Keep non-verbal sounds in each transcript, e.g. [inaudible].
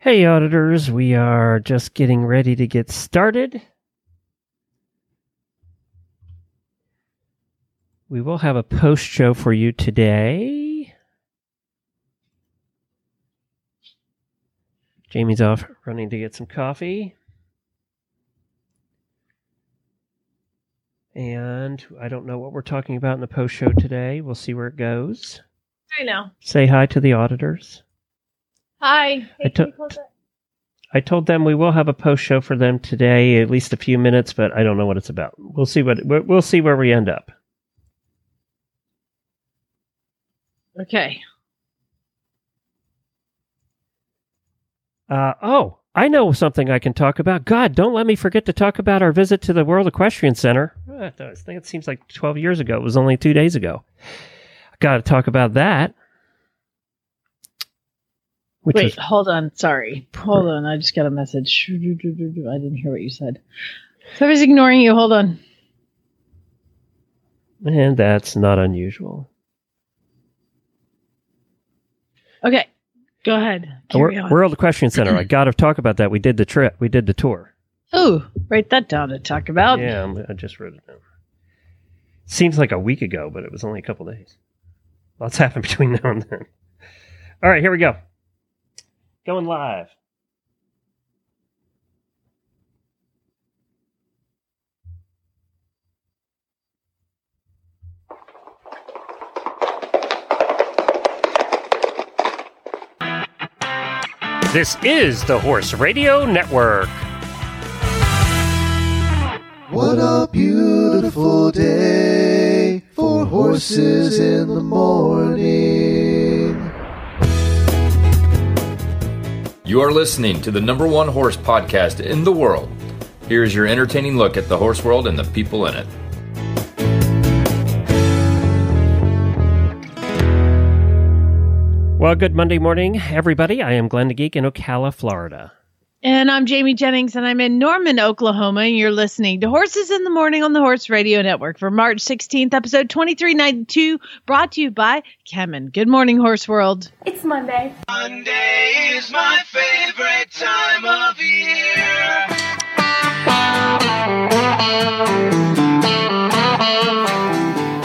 Hey, auditors, we are just getting ready to get started. We will have a post show for you today. Jamie's off running to get some coffee. And I don't know what we're talking about in the post show today. We'll see where it goes. I know. Say hi to the auditors. Hi. I to- I told them we will have a post show for them today, at least a few minutes, but I don't know what it's about. We'll see what we'll see where we end up. Okay. Uh, oh, I know something I can talk about. God, don't let me forget to talk about our visit to the World Equestrian Center. I think it seems like 12 years ago. It was only two days ago. I got to talk about that. Which Wait, was, hold on. Sorry. Hold on. I just got a message. I didn't hear what you said. So I was ignoring you. Hold on. and that's not unusual. Okay. Go ahead. The Carry Wor- on. World Equestrian Center. I got to talk about that. We did the trip. We did the tour. Oh, write that down to talk about. Yeah, I'm- I just wrote it down. Seems like a week ago, but it was only a couple days. Lots happened [laughs] between now and then. All right, here we go. Going live. This is the Horse Radio Network. What a beautiful day for horses in the morning. You are listening to the number one horse podcast in the world. Here is your entertaining look at the horse world and the people in it. Well, good Monday morning, everybody. I am Glenn the Geek in Ocala, Florida. And I'm Jamie Jennings, and I'm in Norman, Oklahoma, and you're listening to Horses in the Morning on the Horse Radio Network for March 16th, episode 2392, brought to you by Kemin. Good morning, Horse World. It's Monday. Monday is my favorite time of year.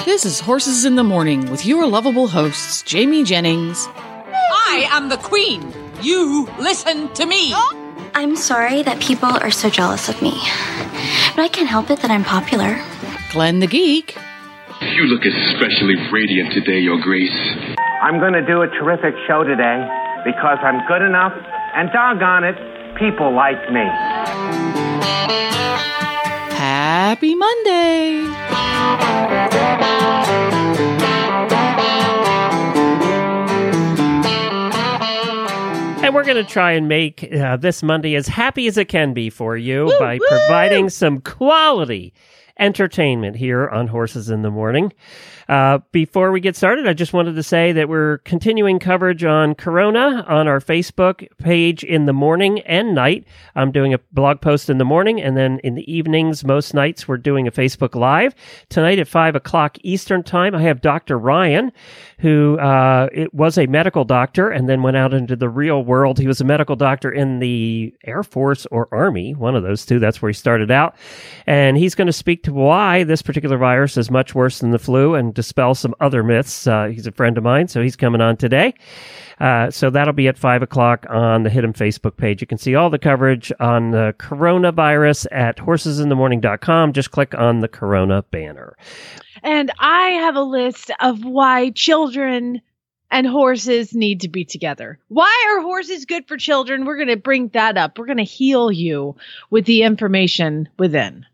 This is Horses in the Morning with your lovable hosts, Jamie Jennings. I am the queen. You listen to me. Oh. I'm sorry that people are so jealous of me. But I can't help it that I'm popular. Glenn the Geek. You look especially radiant today, Your Grace. I'm going to do a terrific show today because I'm good enough, and doggone it, people like me. Happy Monday. And we're going to try and make uh, this Monday as happy as it can be for you by providing some quality entertainment here on Horses in the Morning. Uh, before we get started, I just wanted to say that we're continuing coverage on Corona on our Facebook page in the morning and night. I'm doing a blog post in the morning, and then in the evenings, most nights, we're doing a Facebook Live. Tonight at 5 o'clock Eastern Time, I have Dr. Ryan, who uh, it was a medical doctor and then went out into the real world. He was a medical doctor in the Air Force or Army, one of those two. That's where he started out. And he's going to speak to why this particular virus is much worse than the flu and dispel some other myths. Uh, he's a friend of mine, so he's coming on today. Uh, so that'll be at 5 o'clock on the Hit 'em Facebook page. You can see all the coverage on the coronavirus at horsesinthemorning.com. Just click on the Corona banner. And I have a list of why children and horses need to be together. Why are horses good for children? We're going to bring that up. We're going to heal you with the information within.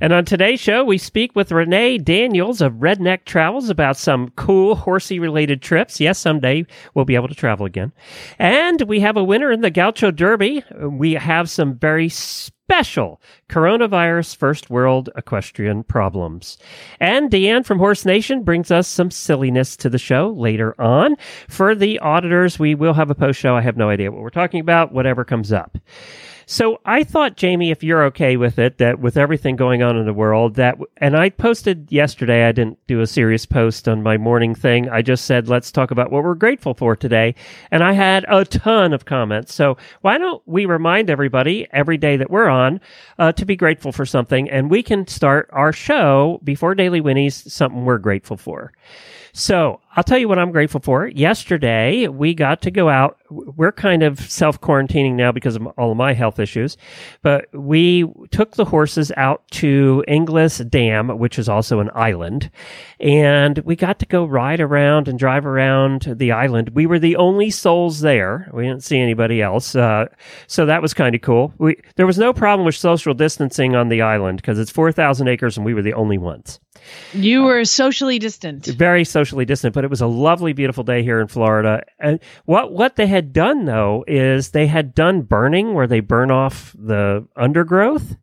And on today's show, we speak with Renee Daniels of Redneck Travels about some cool horsey related trips. Yes, someday we'll be able to travel again. And we have a winner in the Gaucho Derby. We have some very special coronavirus first world equestrian problems. And DeAnn from Horse Nation brings us some silliness to the show later on. For the auditors, we will have a post show. I have no idea what we're talking about, whatever comes up. So I thought, Jamie, if you're okay with it, that with everything going on in the world, that, and I posted yesterday, I didn't do a serious post on my morning thing. I just said, let's talk about what we're grateful for today. And I had a ton of comments. So why don't we remind everybody every day that we're on uh, to be grateful for something and we can start our show before Daily Winnies, something we're grateful for. So I'll tell you what I'm grateful for. Yesterday, we got to go out. We're kind of self quarantining now because of all of my health issues, but we took the horses out to Inglis Dam, which is also an island, and we got to go ride around and drive around the island. We were the only souls there. We didn't see anybody else. Uh, so that was kind of cool. We, there was no problem with social distancing on the island because it's 4,000 acres and we were the only ones. You uh, were socially distant. Very socially distant, but it was a lovely, beautiful day here in Florida. And what what they had done though is they had done burning where they burn off the undergrowth.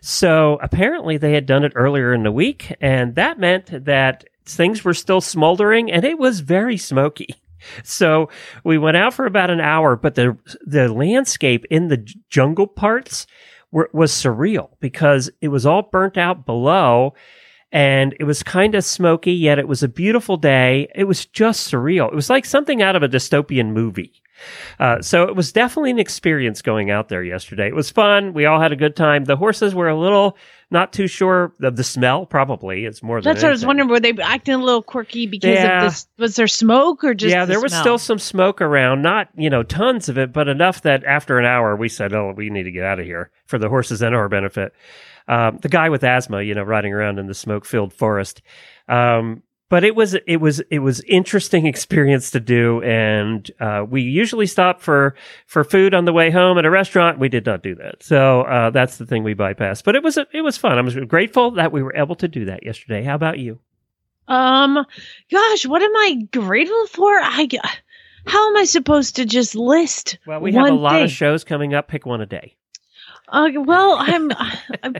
So apparently they had done it earlier in the week, and that meant that things were still smoldering and it was very smoky. [laughs] So we went out for about an hour, but the the landscape in the jungle parts were, was surreal because it was all burnt out below and it was kind of smoky, yet it was a beautiful day. It was just surreal. It was like something out of a dystopian movie. Uh, so it was definitely an experience going out there yesterday. It was fun. We all had a good time. The horses were a little not too sure of the smell. Probably it's more than That's what I was wondering. Were they acting a little quirky because Yeah. of this? Was there smoke or just? yeah, the there was smell? still some smoke around. Not you know tons of it, but enough that after an hour we said, "Oh, we need to get out of here for the horses and our benefit." Um, the guy with asthma, you know, riding around in the smoke-filled forest. Um, but it was it was it was interesting [laughs] experience to do, and uh, we usually stop for for food on the way home at a restaurant. We did not do that, so uh, that's the thing we bypassed. But it was it was fun. I was grateful that we were able to do that yesterday. How about you? Um, gosh, what am I grateful for? I. How am I supposed to just list? Well, we have a lot thing? of shows coming up. Pick one a day. Uh, well, I'm,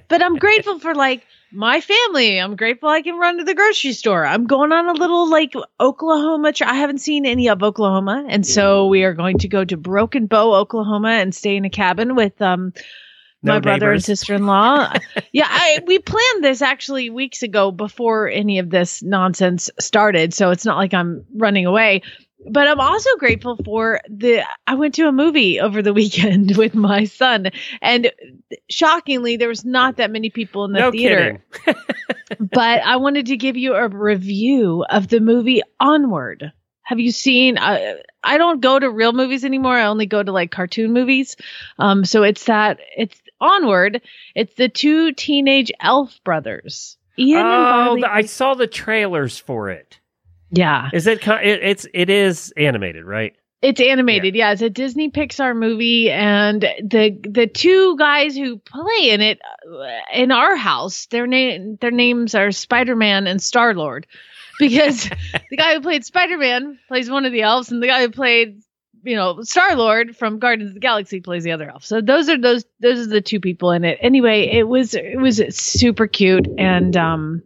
but I'm grateful for like my family. I'm grateful I can run to the grocery store. I'm going on a little like Oklahoma. I haven't seen any of Oklahoma, and so we are going to go to Broken Bow, Oklahoma, and stay in a cabin with um No my brother and sister-in-law. [laughs] yeah, I we planned this actually weeks ago before any of this nonsense started, so it's not like I'm running away. But I'm also grateful for the I went to a movie over the [laughs] weekend with my son and shockingly there was not that many people in the no theater. [laughs] But I wanted to give you a review of the movie Onward. Have you seen uh, I don't go to real movies anymore. I only go to like cartoon movies. Um so it's that it's Onward. It's the two teenage elf brothers. Ian and Oh, the- I saw the trailers for it. Yeah. Is it? it it's it is animated, right? It's animated, yeah. It's a Disney Pixar movie, and the the two guys who play in it uh, in our house, their name their names are Spider Man and Star Lord, [laughs] because the guy who played Spider Man plays one of the elves, and the guy who played you know Star Lord from Guardians of the Galaxy plays the other elf. So those are those those are the two people in it. Anyway, it was it was super cute, and um.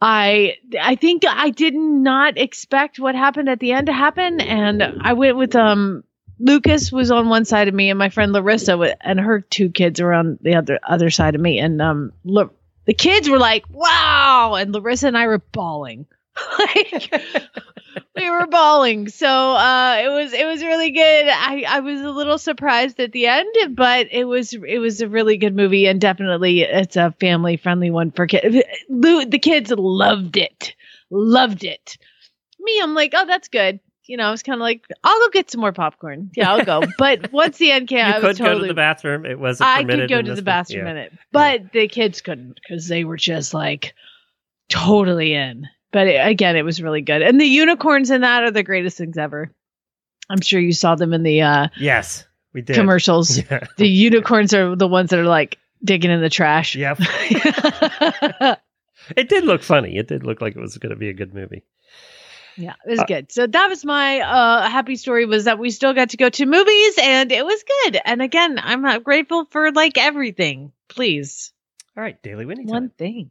I I think I did not expect what happened at the end to happen, and I went with um Lucas was on one side of me, and my friend Larissa and her two kids were on the other other side of me, and um La- the kids were like wow, and Larissa and I were bawling. [laughs] like we were bawling. So uh it was it was really good. I i was a little surprised at the end but it was it was a really good movie and definitely it's a family friendly one for kids the kids loved it. Loved it. Me i'm like oh that's good. You know i was kind of like i'll go get some more popcorn. Yeah i'll go. [laughs] But once the end came you i was could go to the bathroom. It wasn't I could go to the bathroom Yeah. in it, but the kids couldn't because they were just like totally in. But it, again, it was really good, and the unicorns in that are the greatest things ever. I'm sure you saw them in the uh, Yes, we did. commercials. [laughs] Yeah. The unicorns are the ones that are like digging in the trash. Yep. [laughs] It did look funny. It did look like it was going to be a good movie. Yeah, it was good. So that was my uh, happy story was that we still got to go to movies and it was good. And again, I'm uh, grateful for like everything. Please, All right, Daily Winnie. time. one thing.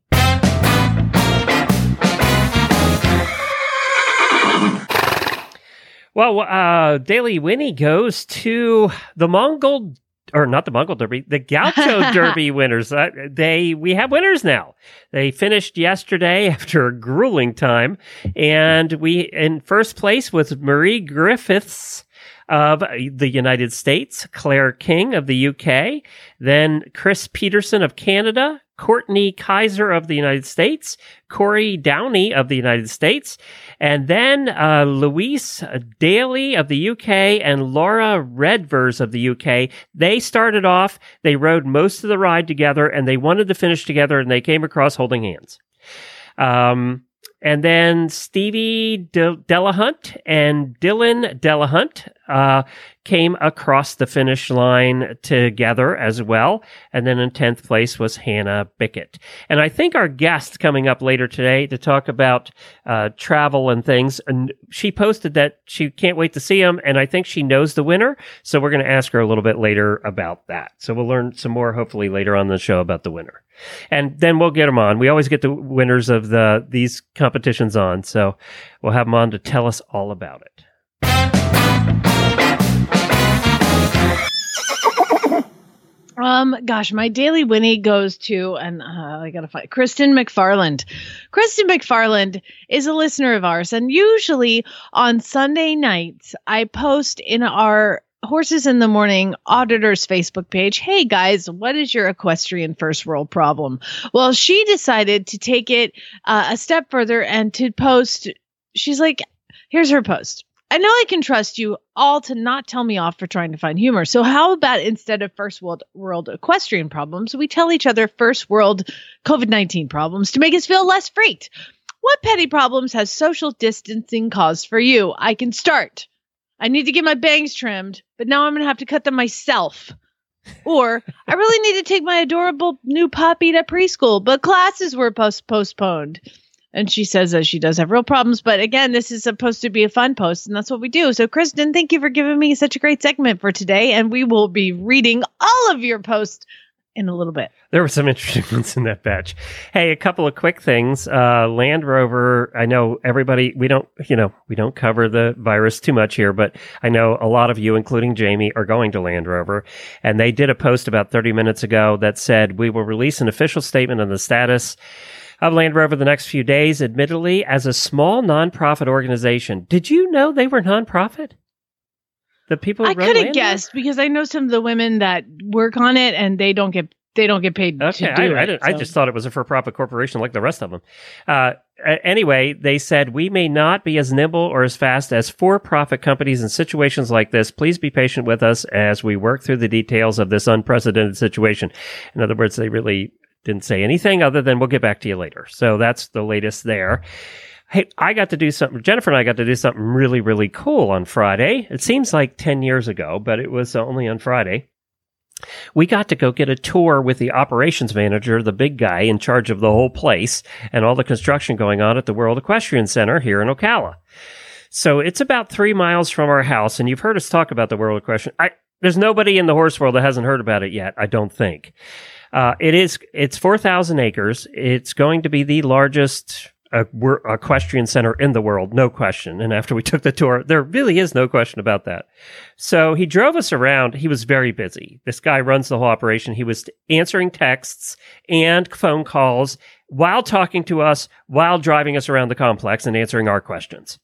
Well, uh, Daily Winnie goes to the Mongol, or not the Mongol Derby, the Gaucho [laughs] Derby winners. Uh, they we have winners now. They finished yesterday [laughs] after a grueling time, and we in first place was Marie Griffiths of the United States, Claire King of the UK, then Chris Peterson of Canada, Courtney Kaiser of the United States, Corey Downey of the United States, and then uh, Louise Daly of the UK and Laura Redvers of the UK. They started off, they rode most of the ride together, and they wanted to finish together, and they came across holding hands. Um, and then Stevie De- Delahunt and Dylan Delahunt uh, came across the finish line together as well. And then in 10th place was Hannah Bickett. And I think our guest coming up later today to talk about uh, travel and things, and she posted that she can't wait to see him. And I think she knows the winner. So we're going to ask her a little bit later about that. So we'll learn some more hopefully later on the show about the winner and then we'll get them on. We always get the winners of the these competitions on, so we'll have them on to tell us all about it. Um, gosh, my daily Winnie goes to, and uh, I gotta find Kristen McFarland. Kristen McFarland is a listener of ours, and usually on Sunday nights, I post in our Horses in the Morning auditors Facebook page, hey guys, what is your equestrian first world problem? Well, she decided to take it uh, a step further and to post, she's like, here's her post. I know I can trust you all to not tell me off for trying to find humor. So how about instead of first world world equestrian problems, we tell each other first world COVID-19 problems to make us feel less freaked. What petty problems has social distancing caused for you? I can start. I need to get my bangs trimmed, but now I'm going to have to cut them myself. Or I really need to take my adorable new puppy to preschool, but classes were post- postponed. And she says that she does have real problems. But again, this is supposed to be a fun post, and that's what we do. So, Kristen, thank you for giving me such a great segment for today. And we will be reading all of your posts in a little bit. There were some interesting [laughs] ones in that batch. Hey, a couple of quick things. Uh, Land Rover. I know everybody. We don't, you know, we don't cover the virus too much here, but I know a lot of you, including Jamie, are going to Land Rover, and they did a post about 30 minutes ago that said we will release an official statement on the status of Land Rover the next few days. Admittedly, as a small nonprofit organization, did you know they were nonprofit? The people I could have guessed because I know some of the women that work on it, and they don't get they don't get paid Okay, to do I, it. I, didn't, I just thought it was a for-profit corporation like the rest of them. Uh, anyway, they said we may not be as nimble or as fast as for-profit companies in situations like this. Please be patient with us as we work through the details of this unprecedented situation. In other words, they really didn't say anything other than we'll get back to you later. So that's the latest there. Hey, I got to do something. Jennifer and I got to do something really, really cool on Friday. It seems like 10 years ago, but it was only on Friday we got to go get a tour with the operations manager, the big guy in charge of the whole place and all the construction going on at the World Equestrian Center here in Ocala. So it's about three miles from our house, and you've heard us talk about the World Equestrian. I, there's nobody in the horse world that hasn't heard about it yet. I don't think. Uh, it is. It's four thousand acres. It's going to be the largest uh, wor- equestrian center in the world, no question. And after we [laughs] took the tour, there really is no question about that. So he drove us around. He was very busy. This guy runs the whole operation. He was answering texts and phone calls while talking to us, while driving us around the complex and answering our questions.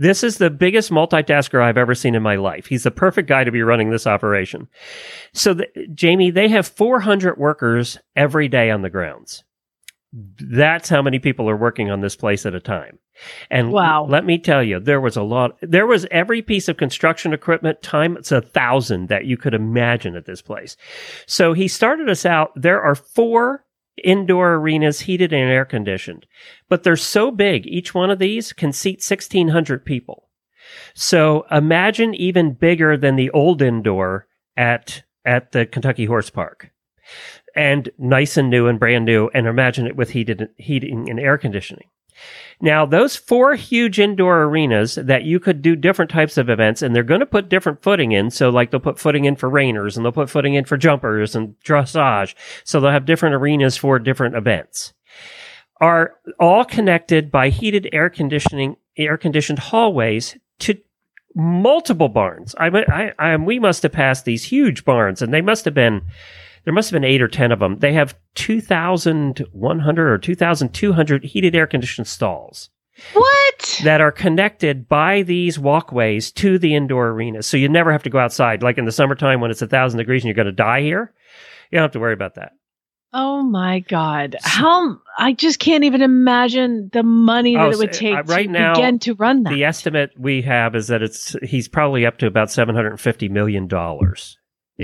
This is the biggest multitasker I've ever seen in my life. He's the perfect guy to be running this operation. So, the, Jamie, they have 400 workers every day on the grounds. That's how many people are working on this place at a time. And Wow. let me tell you, there was a lot. There was every piece of construction equipment time. It's a thousand that you could imagine at this place. So he started us out. There are four indoor arenas heated and air conditioned, but they're so big. Each one of these can seat 1600 people. So imagine even bigger than the old indoor at, at the Kentucky Horse Park and nice and new and brand new. And imagine it with heated, heating and air conditioning. Now, those four huge indoor arenas that you could do different types of events, and they're going to put different footing in. So, like, they'll put footing in for reiners and they'll put footing in for jumpers and dressage. So, they'll have different arenas for different events. Are all connected by heated air conditioning, air conditioned hallways to multiple barns. I, I, I, we must have passed these huge barns, and they must have been there must have been eight or ten of them. They have two thousand one hundred or two thousand two hundred heated air conditioned stalls. What? That are connected by these walkways to the indoor arenas. So you never have to go outside. Like in the summertime when it's a thousand degrees and you're going to die here, you don't have to worry about that. Oh my God. How I just can't even imagine the money that Oh, it would take uh, right to now, begin to run that. The estimate we have is that it's he's probably up to about seven hundred and fifty million dollars.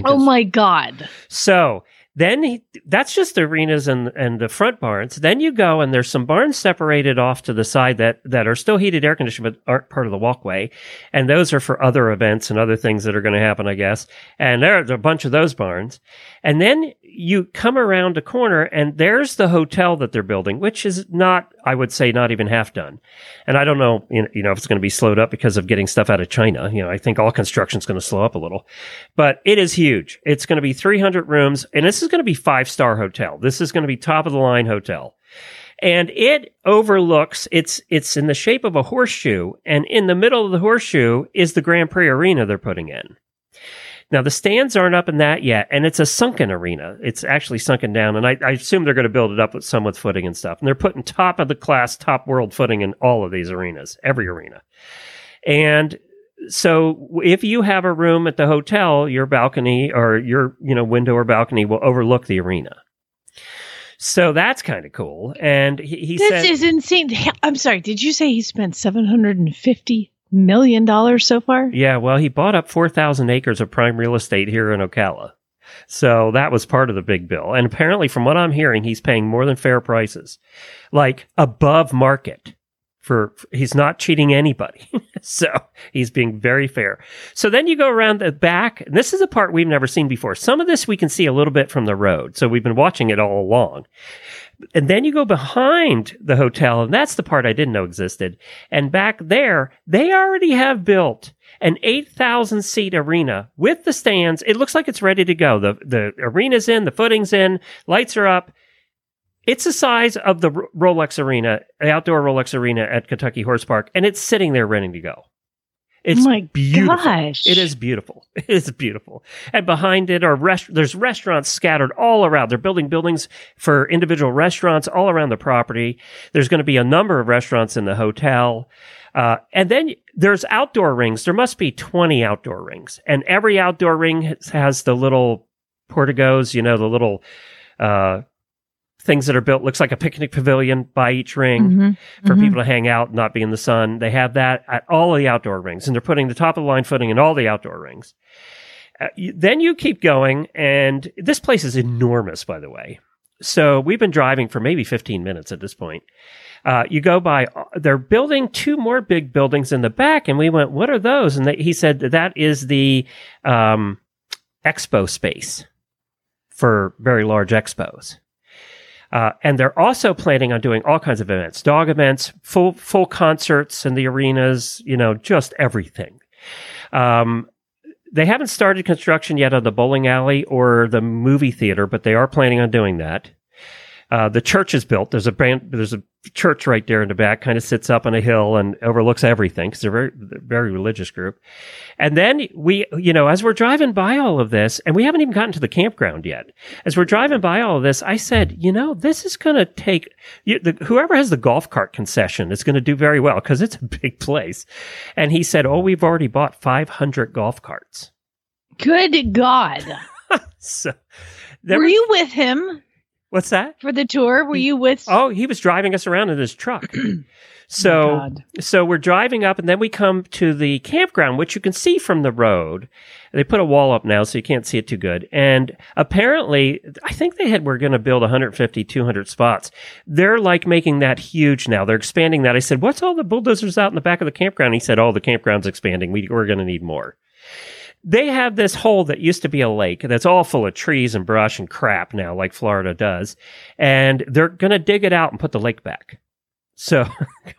Oh my God. So then he, that's just the arenas and and the front barns. Then you go and there's some barns separated off to the side that that are still heated air conditioned but aren't part of the walkway, and those are for other events and other things that are going to happen, I guess. And there there's a bunch of those barns, and then you come around a corner and there's the hotel that they're building, which is not, I would say, not even half done. And I don't know, you know, if it's going to be slowed up because of getting stuff out of China. You know, I think all construction is going to slow up a little, but it is huge. It's going to be 300 rooms and this is going to be five star hotel. This is going to be top of the line hotel. And it overlooks, it's, it's in the shape of a horseshoe and in the middle of the horseshoe is the Grand Prix arena they're putting in. Now the stands aren't up in that yet, and it's a sunken arena. It's actually sunken down, and I, I assume they're going to build it up with some with footing and stuff. And they're putting top of the class, top world footing in all of these arenas, every arena. And so if you have a room at the hotel, your balcony or your you know window or balcony will overlook the arena. So that's kind of cool. And he, he this said, is insane. I'm sorry. Did you say he spent seven hundred and fifty million dollars so far? Yeah, well, he bought up 4,000 acres of prime real estate here in Ocala. So that was part of the big bill. And apparently, from what I'm hearing, he's paying more than fair prices, like above market. For he's not cheating anybody, [laughs] so he's being very fair. So then you go around the back, and this is a part we've never seen before. Some of this we can see a little bit from the road, so we've been watching it all along. And then you go behind the hotel, and that's the part I didn't know existed. And back there, they already have built an 8,000 seat arena with the stands. It looks like it's ready to go. The, the arena's in, the footing's in, lights are up. It's the size of the Rolex Arena, the outdoor Rolex Arena at Kentucky Horse Park, and it's sitting there ready to go. It's my beautiful. gosh. It is beautiful. [laughs] It is beautiful. And behind it are rest- there's restaurants scattered all around. They're building buildings for individual restaurants all around the property. There's going to be a number of restaurants in the hotel. Uh, and then there's outdoor rings. There must be 20 outdoor rings. And every outdoor ring has, has the little porticos, you know, the little, uh, things that are built looks like a picnic pavilion by each ring Mhm. for Mhm. people to hang out, not be in the sun. They have that at all of the outdoor rings, and they're putting the top of the line footing in all the outdoor rings. Uh, you, then you keep going, and this place is enormous, by the way. So we've been driving for maybe 15 minutes at this point. Uh, you go by, they're building two more big buildings in the back, and we went, "What are those?" And they, he said that is the um, expo space for very large expos. Uh, and they're also planning on doing all kinds of events, dog events, full full concerts in the arenas, you know, just everything. Um, they haven't started construction yet on the bowling alley or the movie theater, but they are planning on doing that. Uh, the church is built. There's a brand, there's a church right there in the back, kind of sits up on a hill and overlooks everything because they're very, they're very religious group. And then we, you know, as we're driving by all of this, and we haven't even gotten to the campground yet. As we're driving by all of this, I said, you know, this is going to take you, the, whoever has the golf cart concession is going to do very well because it's a [laughs] big place. And he said, oh, we've already bought 500 golf carts. Good God. [laughs] So Were was- you with him what's that? for the tour? Were you with? Oh, he was driving us around in his truck. [clears throat] So, God. so we're driving up, and then we come to the campground, which you can see from the road. They put a wall up now, so you can't see it too good. And apparently, I think they had were going to build 150, 200 spots. They're like making that huge now. They're expanding that. I said, "What's all the bulldozers out in the back of the campground?" He said, "Oh, the campground's expanding. We, we're going to need more." They have this hole that used to be a lake that's all full of trees and brush and crap now, like Florida does. And they're going to dig it out and put the lake back. So, [laughs]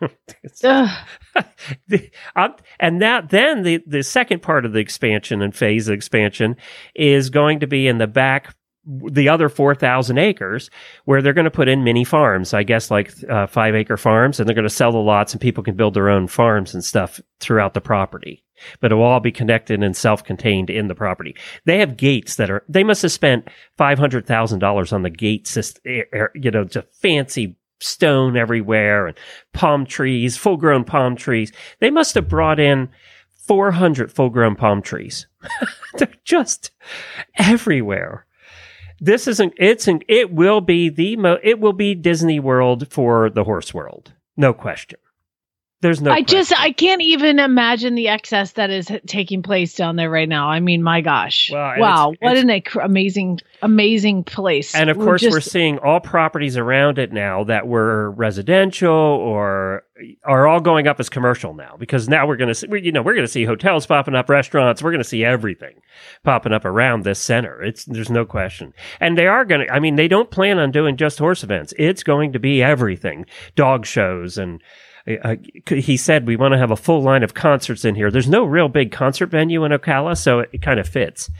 the, um, and that then the the second part of the expansion and phase of expansion is going to be in the back the other 4,000 acres where they're going to put in mini farms, I guess like uh, five acre farms, and they're going to sell the lots and people can build their own farms and stuff throughout the property. But it will all be connected and self contained in the property. They have gates that are, they must have spent $500,000 on the gate system, you know, just fancy stone everywhere and palm trees, full grown palm trees. They must have brought in 400 full grown palm trees. [laughs] They're just everywhere this isn't it's an, it will be the mo it will be Disney World for the horse world. No question. There's no I question. just I can't even imagine the excess that is taking place down there right now. I mean, my gosh. Well, wow, it's- what it's- an amazing amazing place. and of We're course, we're seeing all properties around it now that were residential or are all going up as commercial now because now we're going to see, you know, we're going to see hotels popping up, restaurants. We're going to see everything popping up around this center. It's there's no question, and they are going to. I mean, they don't plan on doing just horse events. It's going to be everything, dog shows and. Uh, he said we want to have a full line of concerts in here. There's no real big concert venue in Ocala, so it, kind of fits.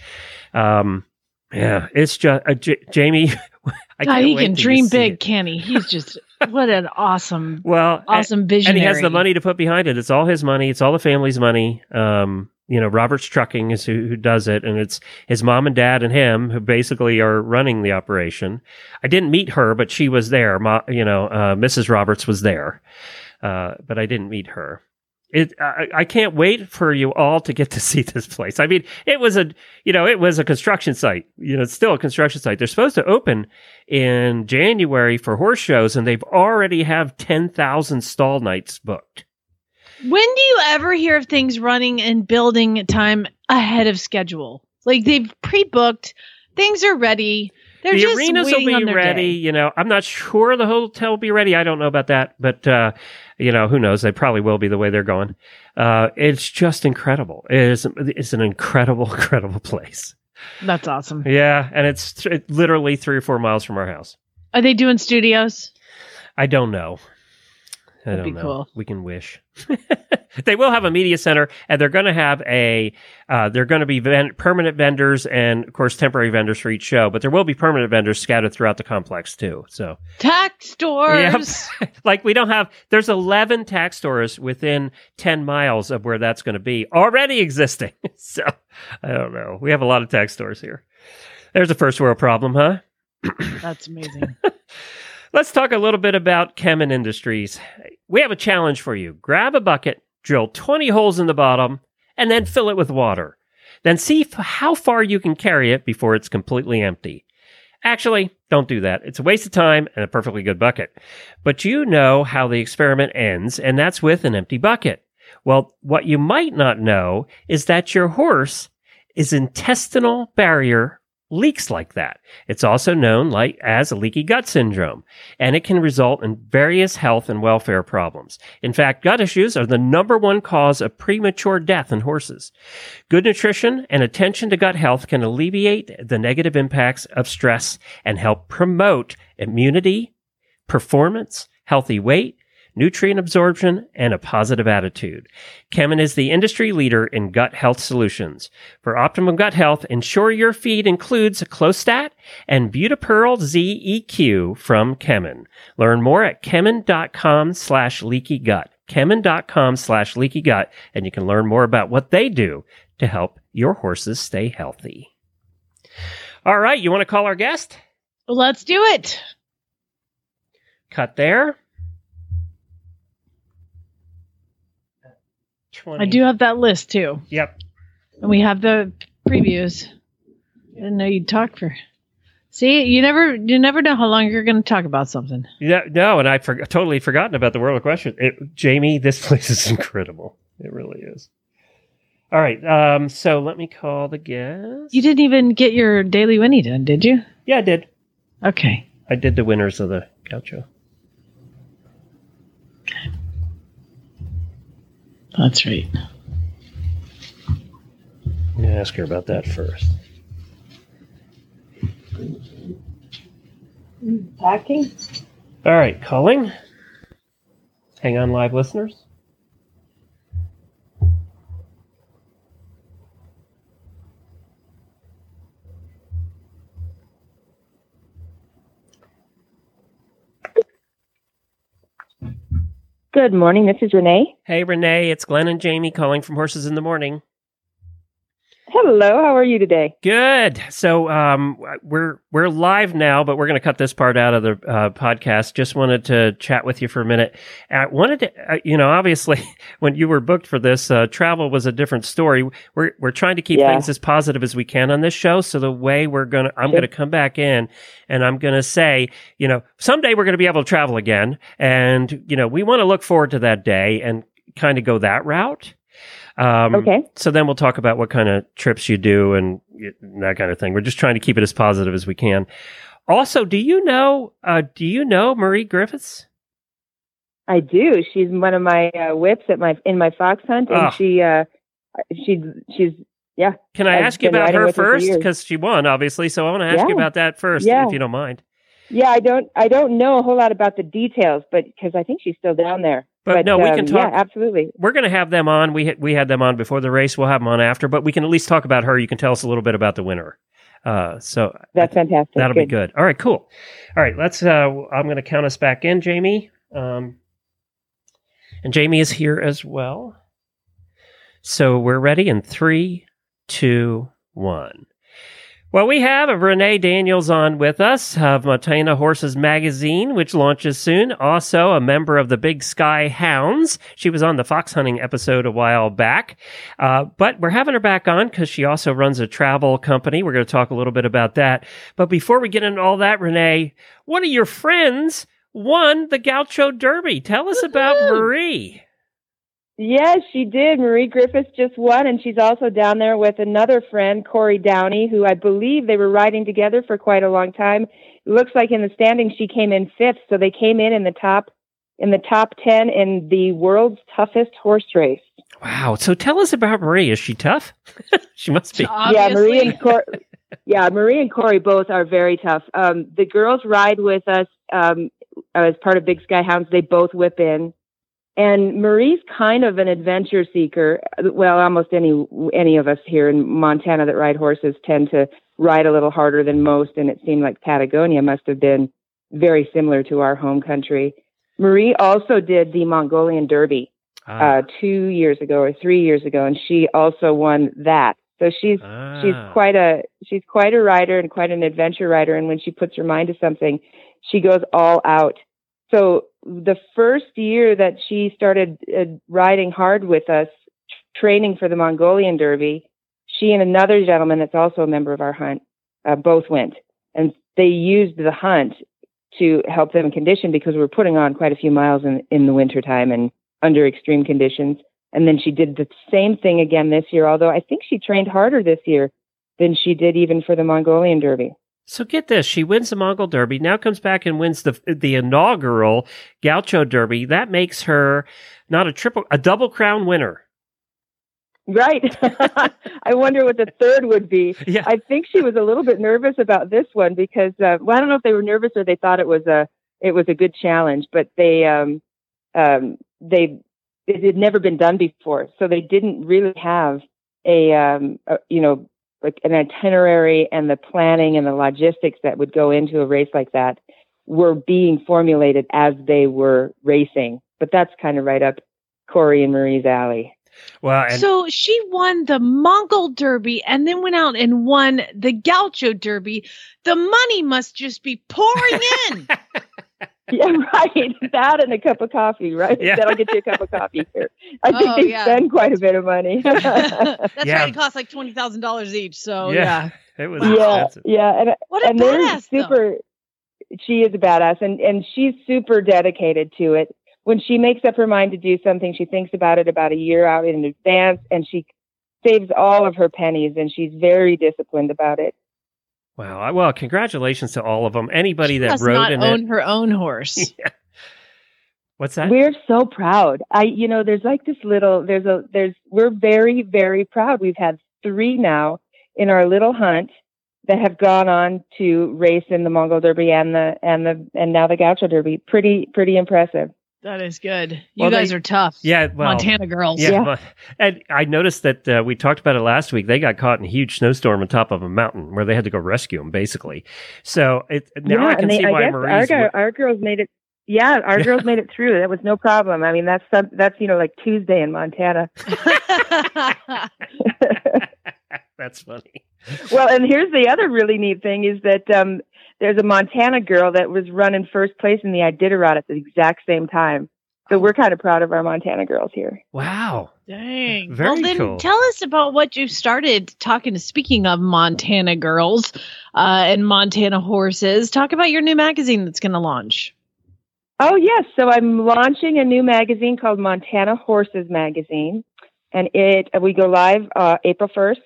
Um, yeah, it's just uh, J- Jamie. [laughs] I God, he can dream big, it. can he? He's just what an awesome [laughs] Well, awesome and, visionary. and he has the money to put behind it. It's all his money. It's all the family's money. Um, you know, Robert's Trucking is who, who does it, and it's his mom and dad and him who basically are running the operation. I didn't meet her, but she was there. Ma, you know, uh, Mrs. Roberts was there, uh, but I didn't meet her. It, I, I can't wait for you all to get to see this place. I mean, it was a, you know, it was a construction site. You know, it's still a construction site. They're supposed to open in January for horse shows, and they've already have ten thousand stall nights booked. When do you ever hear of things running and building time ahead of schedule? Like they've pre-booked, things are ready. They're the just arenas will be ready. day. You know, I'm not sure the hotel will be ready. I don't know about that, but uh, you know, who knows? They probably will be the way they're going. Uh, it's just incredible. It is. It's an incredible, [laughs] incredible place. That's awesome. Yeah, and it's th- literally three or four miles from our house. Are they doing studios? I don't know. I That'd don't be know. cool. We can wish. [laughs] they will have a media center, and they're going to have a. Uh, they're going to be ven- permanent vendors, and of course temporary vendors for each show. But there will be permanent vendors scattered throughout the complex too. So, Tack stores. Yep. [laughs] like we don't have. There's 11 tack stores within 10 miles of where that's going to be already existing. [laughs] so, I don't know. We have a lot of tack stores here. There's a first world problem, huh? That's amazing. Let's talk a little bit about Kemin Industries. We have a challenge for you. Grab a bucket, drill 20 holes in the bottom, and then fill it with water. Then see f- how far you can carry it before it's completely empty. Actually, don't do that. It's a waste of time and a perfectly good bucket. But you know how the experiment ends, and that's with an empty bucket. Well, what you might not know is that your horse is intestinal barrier leaks like that. It's also known like as a leaky gut syndrome, and it can result in various health and welfare problems. In fact, gut issues are the number one cause of premature death in horses. Good nutrition and attention to gut health can alleviate the negative impacts of stress and help promote immunity, performance, healthy weight, nutrient absorption, and a positive attitude. Kemin is the industry leader in gut health solutions. For optimum gut health, ensure your feed includes Clostat and ButiPEARL ZEQ from Kemin. Learn more at kemin.com slash leaky gut. Kemin.com slash leaky gut, and you can learn more about what they do to help your horses stay healthy. All right, you want to call our guest? Let's do it. Cut there. I do have that list too. Yep. And we have the previews. I didn't know you'd talk for. See, you never, you never know how long you're going to talk about something. Yeah, no, and I for, totally forgotten about the World Equestrian. It, Jamie, this [laughs] place is incredible. It really is. All right, um, so let me call the guest. You didn't even get your daily Winnie done, did you? Yeah, I did. Okay. I did the winners of the gaucho. That's right. I'm gonna ask her about that first. Packing? All right, calling. Hang on, live listeners. Good morning. This is Renee. Hey, Renee, it's Glenn and Jamie calling from Horses in the Morning. Hello. How are you today? Good. So um, we're we're live now, but we're going to cut this part out of the uh, podcast. Just wanted to chat with you for a minute. I wanted to, uh, you know, obviously [laughs] when you were booked for this, uh, travel was a different story. We're we're trying to keep Yeah. things as positive as we can on this show. So the way we're gonna, I'm Sure. going to come back in and I'm going to say, you know, someday we're going to be able to travel again, and you know, we want to look forward to that day and kind of go that route. Um, Okay. So then we'll talk about what kind of trips you do and that kind of thing. We're just trying to keep it as positive as we can. Also, do you know? Uh, do you know Marie Griffiths? I do. She's one of my uh, whips at my in my fox hunt, and Ah. she uh, she she's yeah. Can I I've ask you about her with her for first? Because she won, obviously. So I want to ask you about that first, Yeah. if you don't mind. Yeah, I don't I don't know a whole lot about the details, but because I think she's still down there. But no, we can um, talk- Yeah, absolutely. We're going to have them on. We had, we had them on before the race. We'll have them on after, but we can at least talk about her. You can tell us a little bit about the winner. Uh, so That's fantastic. That'll be Good. good. All right, cool. All right, let's. Uh, I'm going to count us back in, Jamie. Um, and Jamie is here as well. So we're ready in three, two, one. Well, we have a Renee Daniels on with us of Montana Horses Magazine, which launches soon. Also, a member of the Big Sky Hounds. She was on the fox hunting episode a while back. Uh, but we're having her back on because she also runs a travel company. We're going to talk a little bit about that. But before we get into all that, Renee, one of your friends won the Gaucho Derby. Tell us about Marie. Yes, she did. Marie Griffiths just won, and she's also down there with another friend, Corey Downey, who I believe they were riding together for quite a long time. It looks like in the standings she came in fifth, so they came in in the top in the top ten in the world's toughest horse race. Wow. So tell us about Marie. Is she tough? [laughs] she must be. Yeah, Marie and Corey. [laughs] yeah, Marie and Corey both are very tough. Um, the girls ride with us um, as part of Big Sky Hounds. They both whip in, and Marie's kind of an adventure seeker. Well, almost any any of us here in Montana that ride horses tend to ride a little harder than most, and it seemed like Patagonia must have been very similar to our home country. Marie also did the Mongolian Derby Ah. uh, two years ago or three years ago, and she also won that. So she's she's Ah. quite a she's quite a rider and quite an adventure rider. And when she puts her mind to something, she goes all out. So the first year that she started uh, riding hard with us, training for the Mongolian Derby, she and another gentleman that's also a member of our hunt uh, both went, and they used the hunt to help them condition because we were putting on quite a few miles in in the wintertime and under extreme conditions. And then she did the same thing again this year, although I think she trained harder this year than she did even for the Mongolian Derby. So get this: she wins the Mongol Derby, now comes back and wins the the inaugural Gaucho Derby. That makes her not a triple, a double crown winner. Right. [laughs] I wonder what the third would be. Yeah. I think she was a little bit nervous about this one because uh, well, I don't know if they were nervous or they thought it was a it was a good challenge, but they um um they it had never been done before, so they didn't really have a um a, you know like an itinerary and the planning and the logistics that would go into a race like that were being formulated as they were racing. But that's kind of right up Corey and Marie's alley. Well, and so she won the Mongol Derby and then went out and won the Gaucho Derby. The money must just be pouring in. [laughs] [laughs] Yeah, right. That and a cup of coffee, right? Yeah. That'll get you a cup of coffee here. I think Oh, they yeah. spend quite a bit of money. [laughs] [laughs] That's Yeah. right. It costs like twenty thousand dollars each. So yeah, yeah. it was yeah, expensive. yeah, and What a and they're badass, though. super. She is a badass, and and she's super dedicated to it. When she makes up her mind to do something, she thinks about it about a year out in advance, and she saves all of her pennies, and she's very disciplined about it. Wow. Well, congratulations to all of them. Anybody that Does rode not in own it. her own horse. [laughs] What's that? We're so proud. I, you know, there's like this little, there's a, there's, we're very, very proud. We've had three now in our little hunt that have gone on to race in the Mongol Derby and the, and the, and now the Gaucho Derby. Pretty, pretty impressive. That is good. You Well, guys they- are tough. Yeah, well, Montana girls. Yeah, well, and I noticed that uh, we talked about it last week. They got caught in a huge snowstorm on top of a mountain where they had to go rescue them, basically. So it, now yeah, I can they, see I why guess Marie's. our, gir- our girls made it. Yeah, our girls [laughs] made it through. That was no problem. I mean, that's some, that's you know like Tuesday in Montana. [laughs] That's funny. well, and here's the other really neat thing is that um, there's a Montana girl that was running first place in the Iditarod at the exact same time. So we're kind of proud of our Montana girls here. Wow. Dang. Very well, then cool. tell us about what you started talking to. Speaking of Montana girls uh, and Montana horses, talk about your new magazine that's going to launch. Oh yes, so I'm launching a new magazine called Montana Horses Magazine, and it we go live uh, April 1st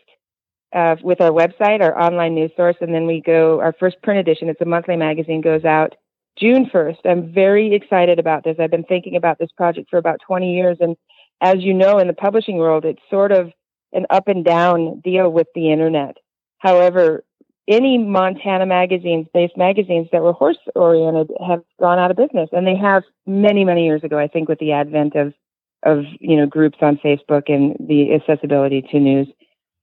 uh, with our website, our online news source, and then we go our first print edition. It's a monthly magazine goes out June 1st. I'm very excited about this. I've been thinking about this project for about 20 years, and as you know, in the publishing world, it's sort of an up and down deal with the internet. However, any Montana magazines, based magazines that were horse oriented have gone out of business. And they have many, many years ago, I think with the advent of, of, you know, groups on Facebook and the accessibility to news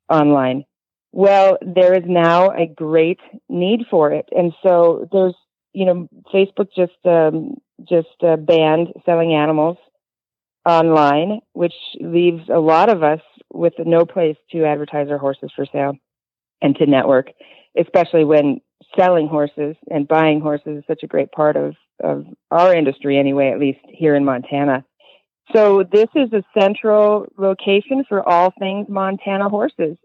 online. Well, there is now a great need for it. And so there's, you know, Facebook just, um, just uh, banned selling animals online, which leaves a lot of us with no place to advertise our horses for sale and to network, especially when selling horses and buying horses is such a great part of, of our industry anyway, at least here in Montana. So this is a central location for all things Montana horses.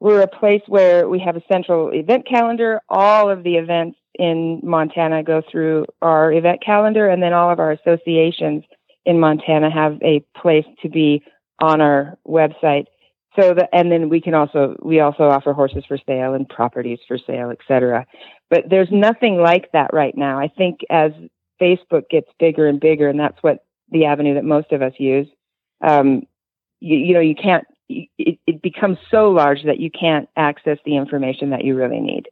We're a place where we have a central event calendar. All of the events in Montana go through our event calendar and then all of our associations in Montana have a place to be on our website. So the, and then we can also, we also offer horses for sale and properties for sale, et cetera. But there's nothing like that right now. I think as Facebook gets bigger and bigger, and that's what the avenue that most of us use, um, you, you know, you can't, it, it becomes so large that you can't access the information that you really need.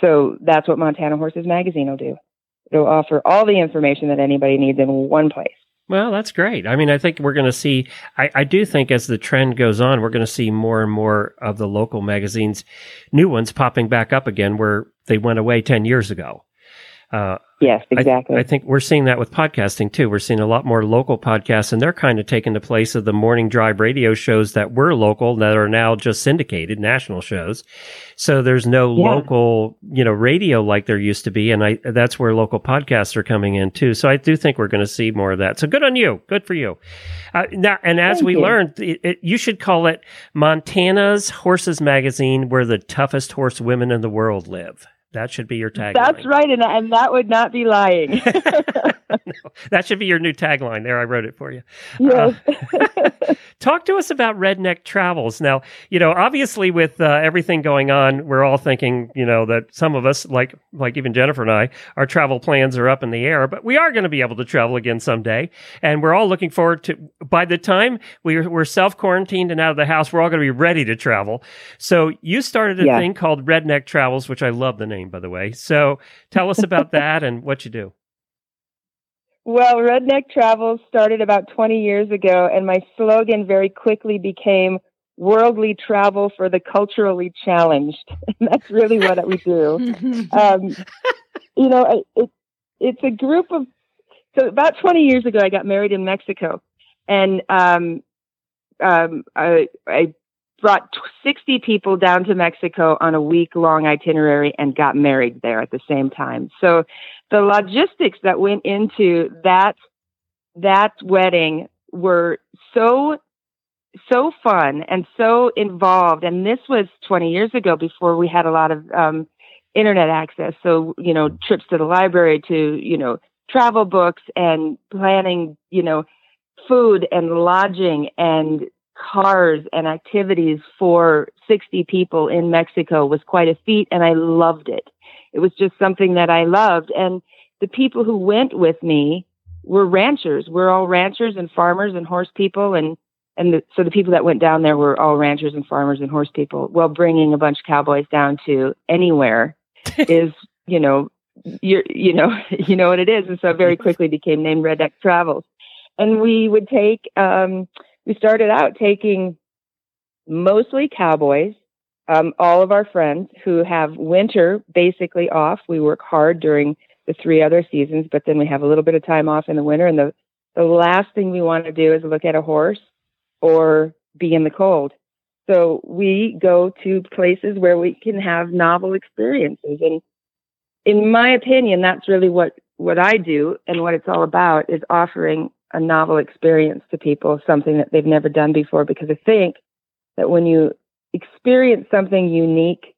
So that's what Montana Horses Magazine will do. It'll offer all the information that anybody needs in one place. Well, that's great. I mean, I think we're going to see, I, I do think as the trend goes on, we're going to see more and more of the local magazines, new ones popping back up again where they went away 10 years ago. Uh, Yes, I- exactly. I, think we're seeing that with podcasting too. We're seeing a lot more local podcasts, and they're kind of taking the place of the morning drive radio shows that were local that are now just syndicated national shows. So there's no Yeah. local, you know, radio like there used to be, and I that's where local podcasts are coming in too. So I do think we're going to see more of that. So good on you, good for you. Uh, now, and as Thank we you. learned, it, it, you should call it Montana's Horses Magazine, where the toughest horse women in the world live. That should be your tagline. That's right, and, and that would not be lying. [laughs] [laughs] That should be your new tagline. There, I wrote it for you. yes. [laughs] Talk to us about Redneck Travels. Now, you know, obviously with uh, everything going on, we're all thinking, you know, that some of us, like like even Jennifer and I, our travel plans are up in the air, but we are going to be able to travel again someday, and we're all looking forward to. By the time we're we're self quarantined and out of the house, we're all going to be ready to travel. So you started a Yeah. thing called Redneck Travels, which I love the name, by the way. So tell us about that and what you do. Well, Redneck Travels started about 20 years ago, and my slogan very quickly became worldly travel for the culturally challenged. [laughs] And that's really what we do. [laughs] Um, you know, it, it, it's a group of, so about 20 years ago, I got married in Mexico, and um, um, I, I brought 60 people down to Mexico on a week long itinerary and got married there at the same time. So the logistics that went into that that wedding were so so fun and so involved and this was 20 years ago before we had a lot of um internet access so you know trips to the library to you know travel books and planning you know food and lodging and cars and activities for 60 people in Mexico was quite a feat and I loved it. It was just something that I loved and the people who went with me were ranchers. We're all ranchers and farmers and horse people and and the, so the people that went down there were all ranchers and farmers and horse people. Well, bringing a bunch of cowboys down to anywhere [laughs] is, you know, you're, you know, [laughs] you know what it is. And so it very quickly became named Redneck Travels. and we would take. Um, we started out taking mostly cowboys. Um, all of our friends who have winter basically off. We work hard during the three other seasons, but then we have a little bit of time off in the winter. And the the last thing we want to do is look at a horse or be in the cold. So we go to places where we can have novel experiences. And in my opinion, that's really what, what I do and what it's all about is offering a novel experience to people, something that they've never done before. Because I think that when you experience something unique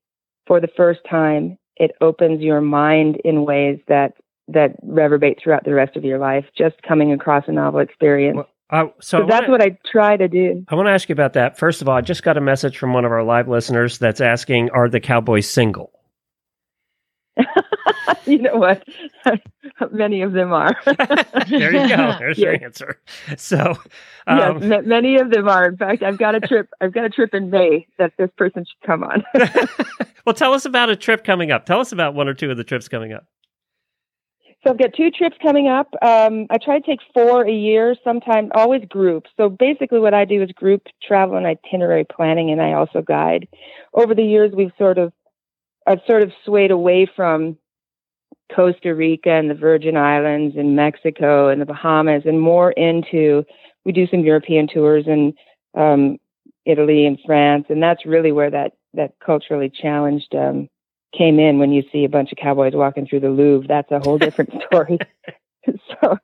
for the first time, it opens your mind in ways that that reverberate throughout the rest of your life. Just coming across a novel experience. Well, uh, so So that's what I try to do. I want to ask you about that. First of all, I just got a message from one of our live listeners that's asking, "Are the Cowboys single?" [laughs] you know what? [laughs] Many of them are. [laughs] there you go. There's your answer. So, um, yes, ma- many of them are. In fact, I've got a trip. I've got a trip in May that this person should come on. well, tell us about a trip coming up. Tell us about one or two of the trips coming up. So I've got two trips coming up. Um, I try to take four a year, sometimes always group. So basically, what I do is group travel and itinerary planning, and I also guide. Over the years, we've sort of, I've sort of swayed away from Costa Rica and the Virgin Islands and Mexico and the Bahamas, and more into. We do some European tours and um, Italy and France, and that's really where that that culturally challenged um, came in when you see a bunch of cowboys walking through the Louvre. That's a whole different [laughs] story. [laughs] so,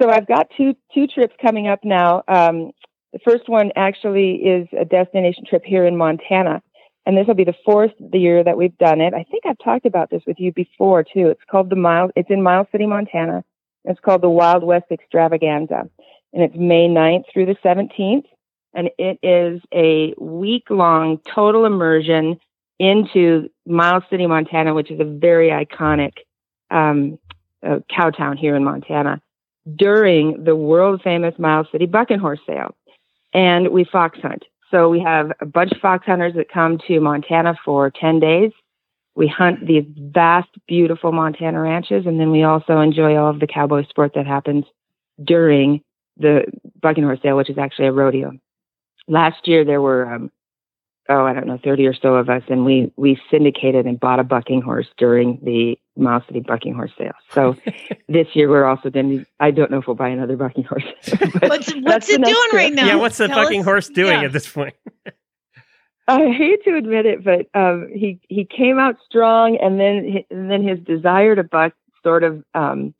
so I've got two two trips coming up now. Um, the first one actually is a destination trip here in Montana, and this will be the fourth year that we've done it. I think I've talked about this with you before too. It's called the Miles. It's in Miles City, Montana. It's called the Wild West Extravaganza, and it's May 9th through the 17th. And it is a week long total immersion into Miles City, Montana, which is a very iconic um, uh, cow town here in Montana, during the world famous Miles City Bucking Horse Sale. And we fox hunt. So we have a bunch of fox hunters that come to Montana for 10 days. We hunt these vast, beautiful Montana ranches, and then we also enjoy all of the cowboy sport that happens during the Bucking Horse Sale, which is actually a rodeo. Last year there were um, oh, I don't know, 30 or so of us, and we, we syndicated and bought a bucking horse during the Miles City bucking horse sale. So [laughs] this year we're also going to, I don't know if we'll buy another bucking horse. [laughs] What's what's it doing trip. right now? yeah, what's the Tell fucking us- horse doing yeah. at this point? I hate to admit it, but um, he he came out strong, and then and then his desire to buck sort of um,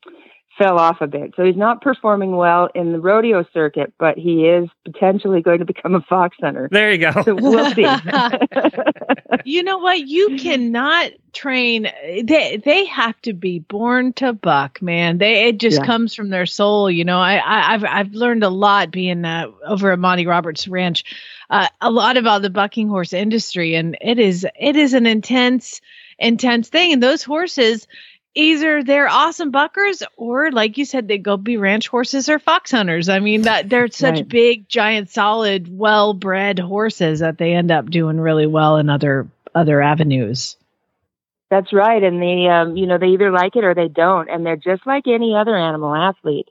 fell off a bit. So he's not performing well in the rodeo circuit, but he is potentially going to become a fox hunter. There you go. So we'll see. [laughs] you know what? You cannot train. They they have to be born to buck, man. They it just Yeah. comes from their soul. You know, I, I I've I've learned a lot being uh, over at Monty Roberts Ranch, uh, a lot about the bucking horse industry, and it is it is an intense intense thing. And those horses. Either they're awesome buckers, or like you said, they go be ranch horses or fox hunters. I mean, that they're such Right. big, giant, solid, well-bred horses that they end up doing really well in other other avenues. That's right. And they, um, you know, they either like it or they don't. And they're just like any other animal athlete.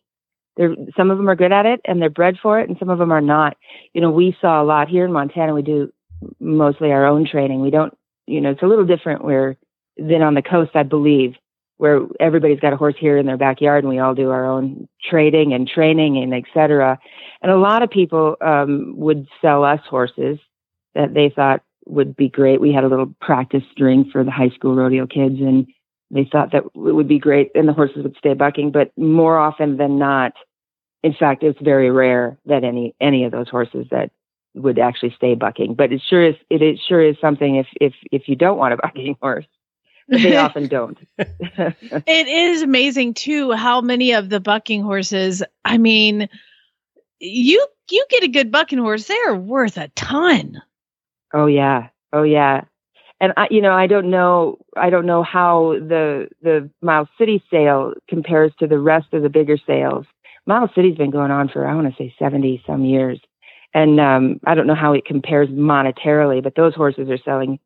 They're, some of them are good at it and they're bred for it and some of them are not. You know, we saw a lot here in Montana. We do mostly our own training. We don't, you know, it's a little different where than on the coast, I believe, where everybody's got a horse here in their backyard and we all do our own trading and training and et cetera. And a lot of people, um, would sell us horses that they thought would be great. We had a little practice string for the high school rodeo kids, and they thought that it would be great, and the horses would stay bucking. But more often than not, in fact, it's very rare that any any of those horses that would actually stay bucking. But it sure is it, is sure is something if if if you don't want a bucking horse, they [laughs] often don't. [laughs] It is amazing too how many of the bucking horses. I mean, you you get a good bucking horse, they're worth a ton. Oh yeah. Oh yeah. And I, you know, I don't know, I don't know how the the Miles City sale compares to the rest of the bigger sales. Miles City's been going on for I want to say seventy some years, and um, I don't know how it compares monetarily, but those horses are selling.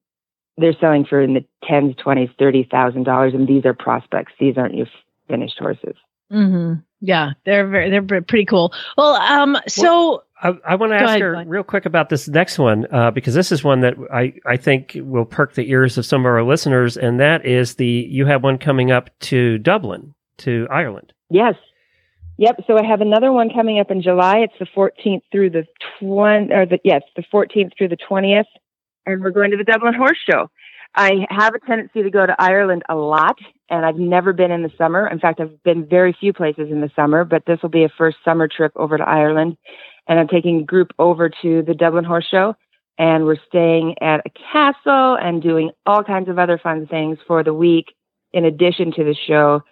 They're selling for in the tens, twenties, thirty thousand dollars, and these are prospects. These aren't your finished horses. Mm-hmm. Yeah, they're very, they're pretty cool. Well, um, so I, I want to ask ahead, her real quick about this next one uh, because this is one that I, I think will perk the ears of some of our listeners, and that is the you have one coming up to Dublin, to Ireland. Yes. Yep. So I have another one coming up in July. It's the 14th through the 20, or the, yes, the 14th through the 20th. And we're going to the Dublin Horse Show. I have a tendency to go to Ireland a lot, and I've never been in the summer. In fact, I've been very few places in the summer, but this will be a first summer trip over to Ireland. And I'm taking a group over to the Dublin Horse Show, and we're staying at a castle and doing all kinds of other fun things for the week in addition to the show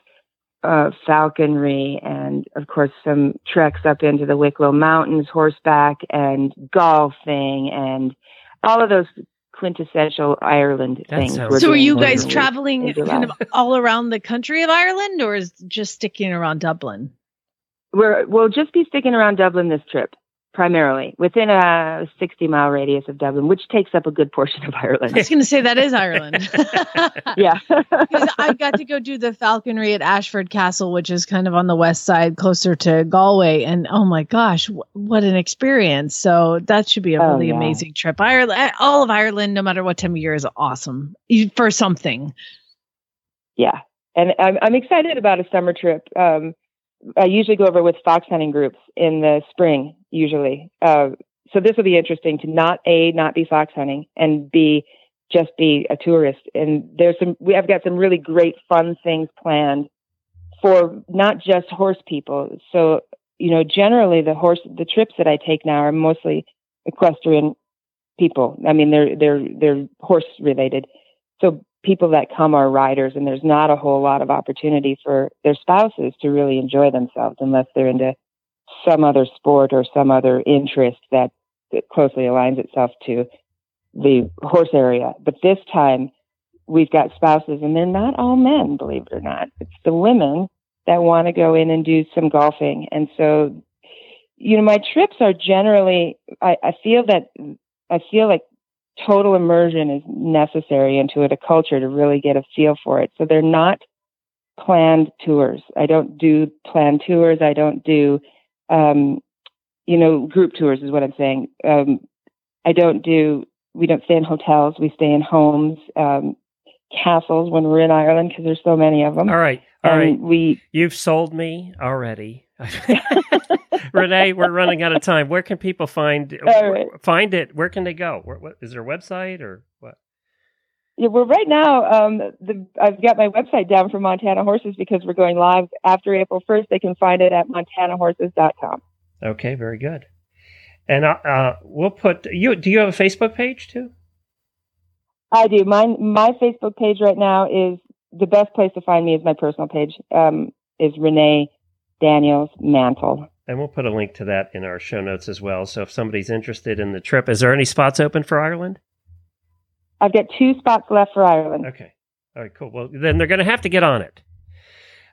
uh, falconry and of course some treks up into the Wicklow Mountains horseback and golfing and all of those quintessential Ireland That things. sounds so are you guys traveling kind of all around the country of Ireland, or is just sticking around Dublin? We're, we'll just be sticking around Dublin this trip primarily within a 60 mile radius of Dublin, which takes up a good portion of Ireland. I was going to say that is Ireland. [laughs] yeah. [laughs] I got to go do the falconry at Ashford Castle, which is kind of on the west side, closer to Galway. And oh my gosh, wh- what an experience! So that should be a Oh, really yeah. amazing trip. Ireland, all of Ireland, no matter what time of year, is awesome for something. yeah and i'm i'm excited about a summer trip um i usually go over with fox hunting groups in the spring usually. Uh so this will be interesting to not a not be fox hunting and b just be a tourist. And there's some we have got some really great fun things planned for not just horse people. So you know generally the horse the trips that i take now are mostly equestrian people. I mean they're they're they're horse related. So people that come are riders and there's not a whole lot of opportunity for their spouses to really enjoy themselves unless they're into some other sport or some other interest that, that closely aligns itself to the horse area. But this time we've got spouses and they're not all men, believe it or not. It's the women that want to go in and do some golfing. And so, you know, my trips are generally, I, I feel that, I feel like total immersion is necessary into it, a culture to really get a feel for it. So they're not planned tours. I don't do planned tours. I don't do, um, you know, group tours is what I'm saying. Um, I don't do, we don't stay in hotels. We stay in homes, um, castles when we're in Ireland because there's so many of them. All right, all and right. we, You've sold me already. [laughs] Renee, we're running out of time. Where can people find right. find it? Where can they go? Where, what, is there a website or what? Yeah, well, right now, um, the, I've got my website down for Montana Horses because we're going live after April 1st. They can find it at montanahorses.com. Okay, very good. And uh, uh, we'll put you. Do you have a Facebook page too? I do. My my Facebook page right now is the best place to find me is my personal page. Um, is Renee Daniels Mantle. And we'll put a link to that in our show notes as well. So if somebody's interested in the trip, is there any spots open for Ireland? I've got two spots left for Ireland. Okay. All right, cool. Well, then they're going to have to get on it.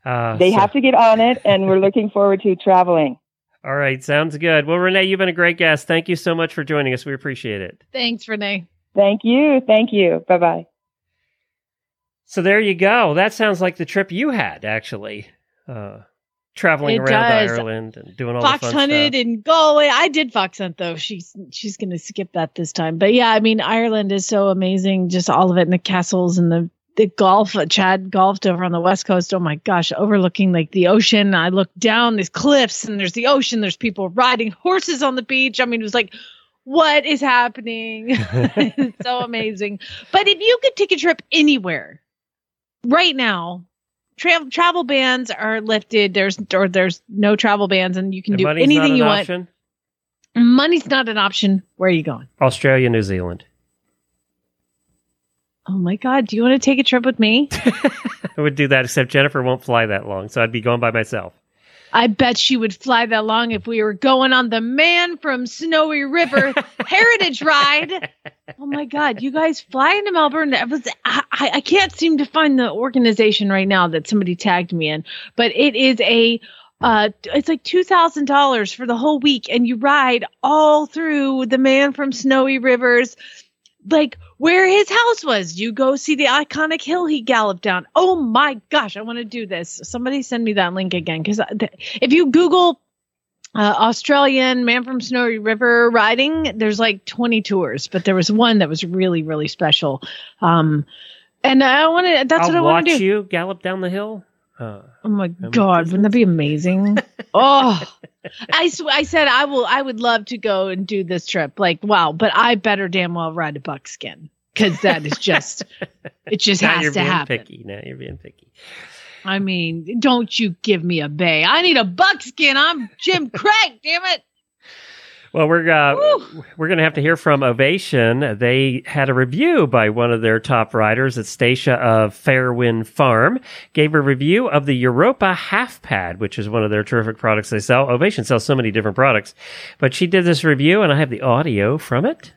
Uh, They so- have to get on it, and we're looking forward to traveling. [laughs] All right, sounds good. Well, Renee, you've been a great guest. Thank you so much for joining us. We appreciate it. Thanks, Renee. Thank you. Thank you. Bye bye. So there you go. That sounds like the trip you had, actually. Uh, traveling It around does. Ireland and doing all fox the fun hunted stuff. in Galway. I did fox hunt though. She's she's gonna skip that this time. But yeah, I mean Ireland is so amazing. Just all of it and the castles and the the golf. Chad golfed over on the west coast. Oh my gosh, overlooking like the ocean. I look down these cliffs and there's the ocean. There's people riding horses on the beach. I mean, it was like, what is happening? it's [laughs] [laughs] so amazing. But if you could take a trip anywhere right now. Travel travel bans are lifted. There's or there's no travel bans, and you can And do anything not you an want. Money's not an option. Where are you going? Australia, New Zealand. Oh my God. Do you want to take a trip with me? [laughs] I would do that, except Jennifer won't fly that long, so I'd be going by myself. I bet she would fly that long if we were going on the Man from Snowy River [laughs] Heritage Ride. Oh my God. You guys fly into Melbourne. That was, I, I I can't seem to find the organization right now that somebody tagged me in, but it is a, uh, it's like $2,000 for the whole week and you ride all through the Man from Snowy Rivers like where his house was. You go see the iconic hill he galloped down. Oh my gosh, I want to do this. Somebody send me that link again because if you Google uh, Australian man from Snowy River riding, there's like 20 tours, but there was one that was really really special. Um, and I want to. That's I'll what I want to do. you gallop down the hill. Uh, Oh my god, wouldn't that be amazing? [laughs] oh, I sw- I said I will. I would love to go and do this trip. Like wow, but I better damn well ride a buckskin because that is just it [laughs] just now has you're to being happen. picky. Now you're being picky. I mean, don't you give me a bay. I need a buckskin. I'm Jim Craig. Damn it. Well, we're uh, we're going to have to hear from Ovation. They had a review by one of their top riders at Stacia of Fairwind Farm. Gave a review of the Europa Half Pad, which is one of their terrific products they sell. Ovation sells so many different products, but she did this review, and I have the audio from it.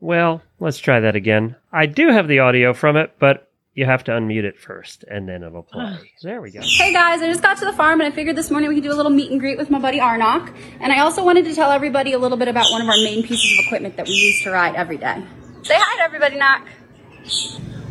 Well, let's try that again. I do have the audio from it, but you have to unmute it first, and then it'll play. There we go. Hey guys, I just got to the farm and I figured this morning we could do a little meet and greet with my buddy Arnok. And I also wanted to tell everybody a little bit about one of our main pieces of equipment that we use to ride every day. Say hi to everybody, Knock.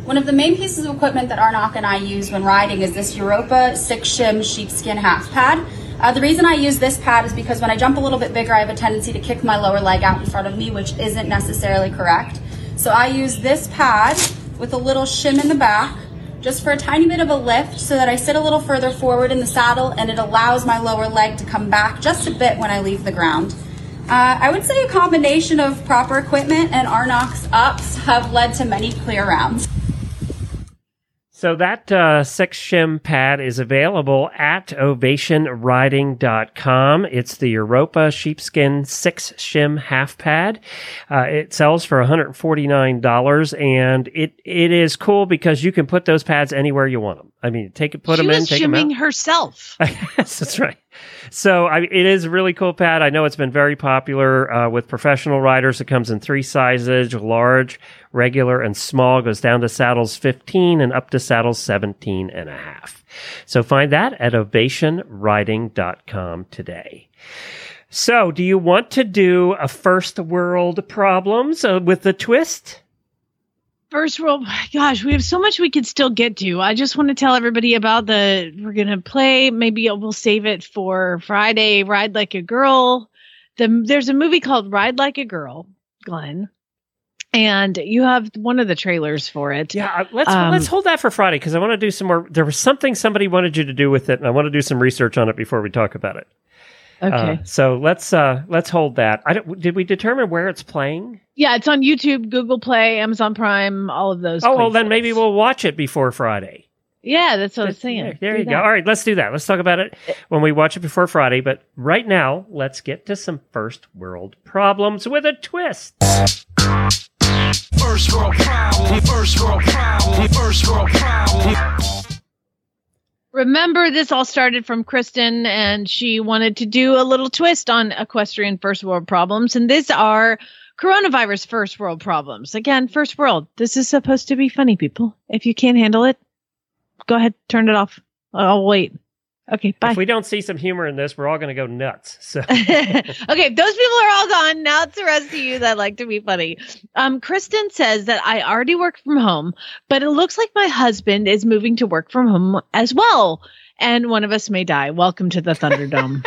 One of the main pieces of equipment that Arnok and I use when riding is this Europa six shim sheepskin half pad. Uh, the reason I use this pad is because when I jump a little bit bigger, I have a tendency to kick my lower leg out in front of me, which isn't necessarily correct. So I use this pad with a little shim in the back just for a tiny bit of a lift so that I sit a little further forward in the saddle and it allows my lower leg to come back just a bit when I leave the ground. Uh, I would say a combination of proper equipment and Arnok's ups have led to many clear rounds. So that uh, six shim pad is available at ovationriding.com. It's the Europa sheepskin six shim half pad. Uh, it sells for $149 and it, it is cool because you can put those pads anywhere you want them. I mean, take it, put she them in, take them out. shimming herself. [laughs] yes, that's right. So I, it is a really cool pad. I know it's been very popular uh, with professional riders. It comes in three sizes: large, regular, and small. Goes down to saddles 15 and up to saddles 17 and a half. So find that at ovationriding.com today. So, do you want to do a first world problems uh, with the twist? First world, [laughs] gosh, we have so much we could still get to. I just want to tell everybody about the we're gonna play. Maybe we'll save it for Friday. Ride like a girl. The there's a movie called Ride Like a Girl, Glenn, and you have one of the trailers for it. Yeah, let's Um, let's hold that for Friday because I want to do some more. There was something somebody wanted you to do with it, and I want to do some research on it before we talk about it. Okay. Uh, so let's uh let's hold that. I don't, did we determine where it's playing? Yeah, it's on YouTube, Google Play, Amazon Prime, all of those. oh well, then maybe we'll watch it before Friday. Yeah, that's what I'm saying. There, there Do you go. All right, let's do that. Let's talk about it when we watch it before Friday. But right now, let's get to some first world problems with a twist. First world problem, first world problem, first world problem. Remember, this all started from Kristen, and she wanted to do a little twist on equestrian first world problems. And these are coronavirus first world problems. Again, first world. This is supposed to be funny, people. If you can't handle it, go ahead, turn it off. I'll wait. Okay, bye. If we don't see some humor in this, we're all going to go nuts. So [laughs] okay, those people are all gone. Now it's the rest of you that like to be funny. Um, Kristen says that I already work from home, but it looks like my husband is moving to work from home as well. And one of us may die. Welcome to the Thunderdome.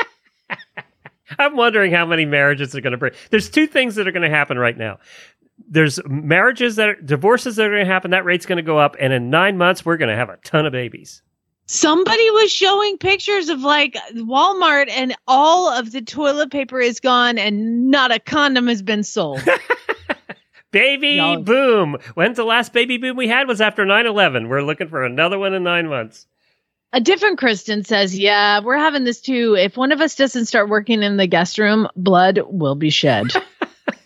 [laughs] I'm wondering how many marriages are going to break. There's two things that are going to happen right now. There's marriages that are divorces that are going to happen. That rate's going to go up, and in nine months, we're going to have a ton of babies. Somebody was showing pictures of like Walmart and all of the toilet paper is gone and not a condom has been sold. [laughs] Baby Y'all- boom. When's the last baby boom we had? Was after 9 11. We're looking for another one in nine months. A different Kristen says, Yeah, we're having this too. If one of us doesn't start working in the guest room, blood will be shed.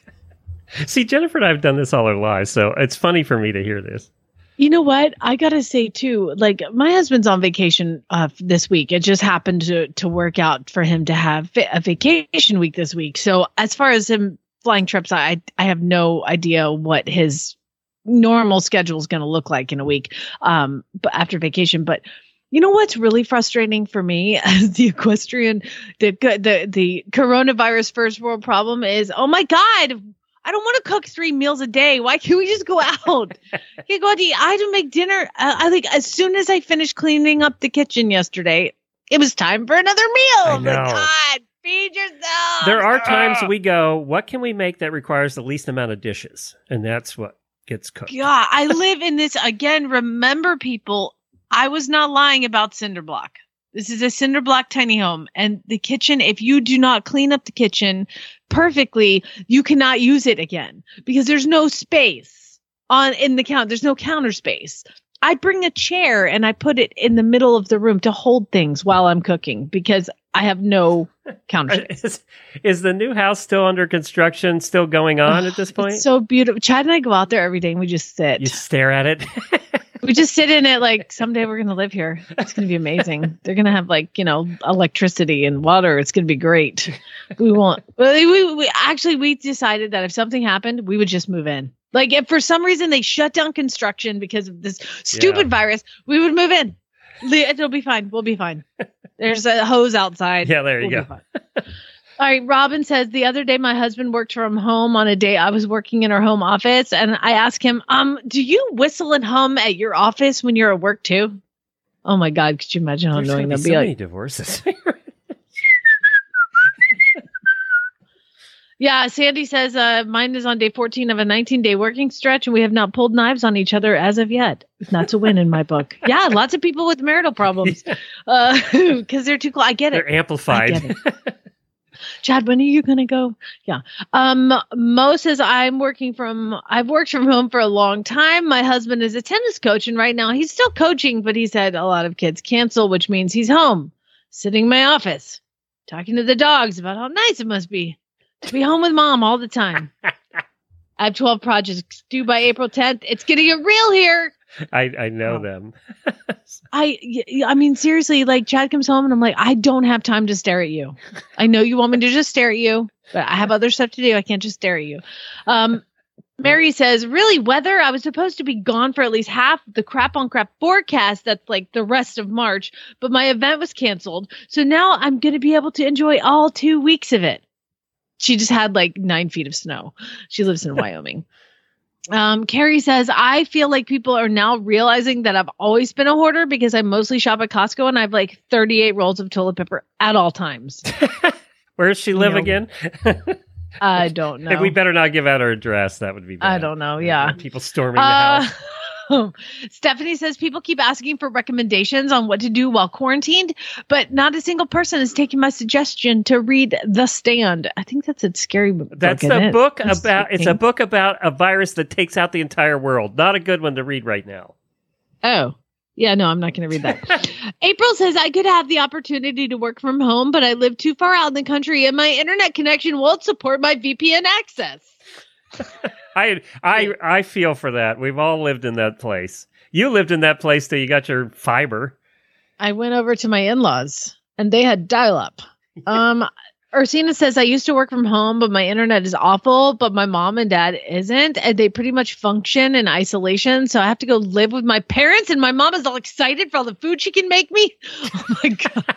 [laughs] See, Jennifer and I have done this all our lives, so it's funny for me to hear this. You know what? I gotta say too. Like my husband's on vacation uh, this week. It just happened to to work out for him to have a vacation week this week. So as far as him flying trips, I I have no idea what his normal schedule is going to look like in a week. Um, but after vacation, but. You know what's really frustrating for me [laughs] as the equestrian, the the the coronavirus first world problem is, oh my god, I don't want to cook three meals a day. Why can't we just go out? can't go out to eat. I had to make dinner. Uh, I like as soon as I finished cleaning up the kitchen yesterday, it was time for another meal. I Oh my know. God, feed yourself. There are times we go, what can we make that requires the least amount of dishes? And that's what gets cooked. Yeah, I live in this again. Remember, people, I was not lying about cinder block. This is a cinder block tiny home, and the kitchen. If you do not clean up the kitchen perfectly, you cannot use it again because there's no space on in the count. There's no counter space. I bring a chair and I put it in the middle of the room to hold things while I'm cooking because I have no [laughs] counter space. Is, is the new house still under construction, still going on at this point? So beautiful. Chad and I go out there every day and we just sit. you stare at it. [laughs] we just sit in it like someday we're gonna live here. It's gonna be amazing. They're gonna have like you know electricity and water. It's gonna be great. We won't. We, we actually we decided that if something happened, we would just move in. Like if for some reason they shut down construction because of this stupid virus, we would move in. It'll be fine. We'll be fine. There's a hose outside. yeah, there you We'll go. [laughs] All right, Robin says the other day my husband worked from home on a day I was working in our home office, and I asked him, "Um, do you whistle and hum at your office when you're at work too?" Oh my God, could you imagine how There's annoying that'd so be? many Like, divorces. [laughs] yeah, Sandy says uh, mine is on day 14 of a 19 day working stretch, and we have not pulled knives on each other as of yet. That's a win in my book. [laughs] Yeah, lots of people with marital problems because [laughs] they're too close. I get it. They're amplified. I get it. Chad, when are you gonna go? Yeah. Um, Mo says I'm working from. I've worked from home for a long time. My husband is a tennis coach, and right now he's still coaching, but he's had a lot of kids cancel, which means he's home, sitting in my office, talking to the dogs about how nice it must be to be home with mom all the time. [laughs] I have 12 projects due by April 10th. It's getting get real here. I, I know Oh. them. [laughs] I mean, seriously, like Chad comes home and I'm like, I don't have time to stare at you. I know you want me to just stare at you, but I have other stuff to do. I can't just stare at you. Um, Mary says, really, weather? I was supposed to be gone for at least half the crap on crap forecast. That's like the rest of March, but my event was canceled. So now I'm going to be able to enjoy all two weeks of it. She just had like nine feet of snow. She lives in [laughs] Wyoming. Um, Carrie says, I feel like people are now realizing that I've always been a hoarder because I mostly shop at Costco and I have like 38 rolls of toilet paper at all times. [laughs] Where does she live know. again? I don't [laughs] know. we better not give out her address. That would be bad. I don't know. Yeah. People storming the Uh, [laughs] [laughs] Stephanie says people keep asking for recommendations on what to do while quarantined, but not a single person is taking my suggestion to read The Stand. I think that's a scary book. That's a book That's about. It's a book about a virus that takes out the entire world. Not a good one to read right now. Oh, yeah, no, I'm not going to read that. [laughs] April says I could have the opportunity to work from home, but I live too far out in the country and my internet connection won't support my VPN access. [laughs] I I I feel for that. We've all lived in that place. You lived in that place till you got your fiber. I went over to my in-laws and they had dial-up. [laughs] Um Ursina says I used to work from home, but my internet is awful, but my mom and dad isn't, and they pretty much function in isolation. So I have to go live with my parents, and my mom is all excited for all the food she can make me. [laughs] Oh my god.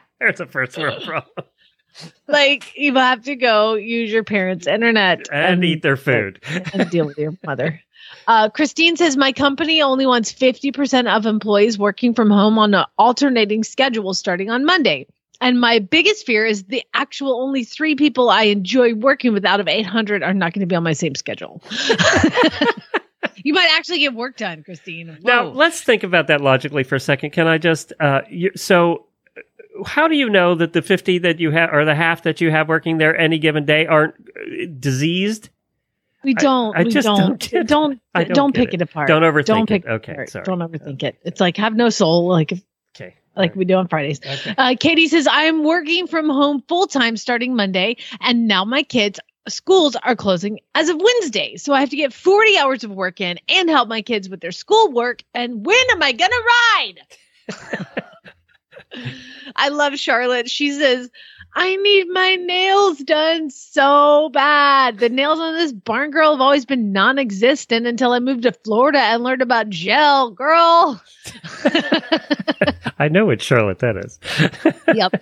[laughs] There's a first world problem. Like you have to go use your parents' internet And eat their food. and deal with your mother. Uh, Christine says my company only wants 50% of employees working from home on an alternating schedule starting on Monday. And my biggest fear is the actual only three people I enjoy working with out of 800 are not going to be on my same schedule. [laughs] you might actually get work done, Christine. Now let's think about that logically for a second. Can I just uh you, so how do you know that the 50 that you have or the half that you have working there any given day aren't uh, diseased? we don't. I we just don't. don't. Don't. [laughs] I Don't, don't pick it. it. apart. Don't overthink Don't it. pick Okay, apart. sorry. Don't overthink it. It's like have no soul. Like if Okay. like we do on Fridays. Okay. Uh, Katie says, I'm working from home full time starting Monday, and now my kids' schools are closing as of Wednesday. So I have to get 40 hours of work in and help my kids with their schoolwork. And when am I going to ride? [laughs] I love Charlotte. She says, I need my nails done so bad. The nails on this barn girl have always been non existent until I moved to Florida and learned about gel, girl. [laughs] I know which Charlotte that is. yep.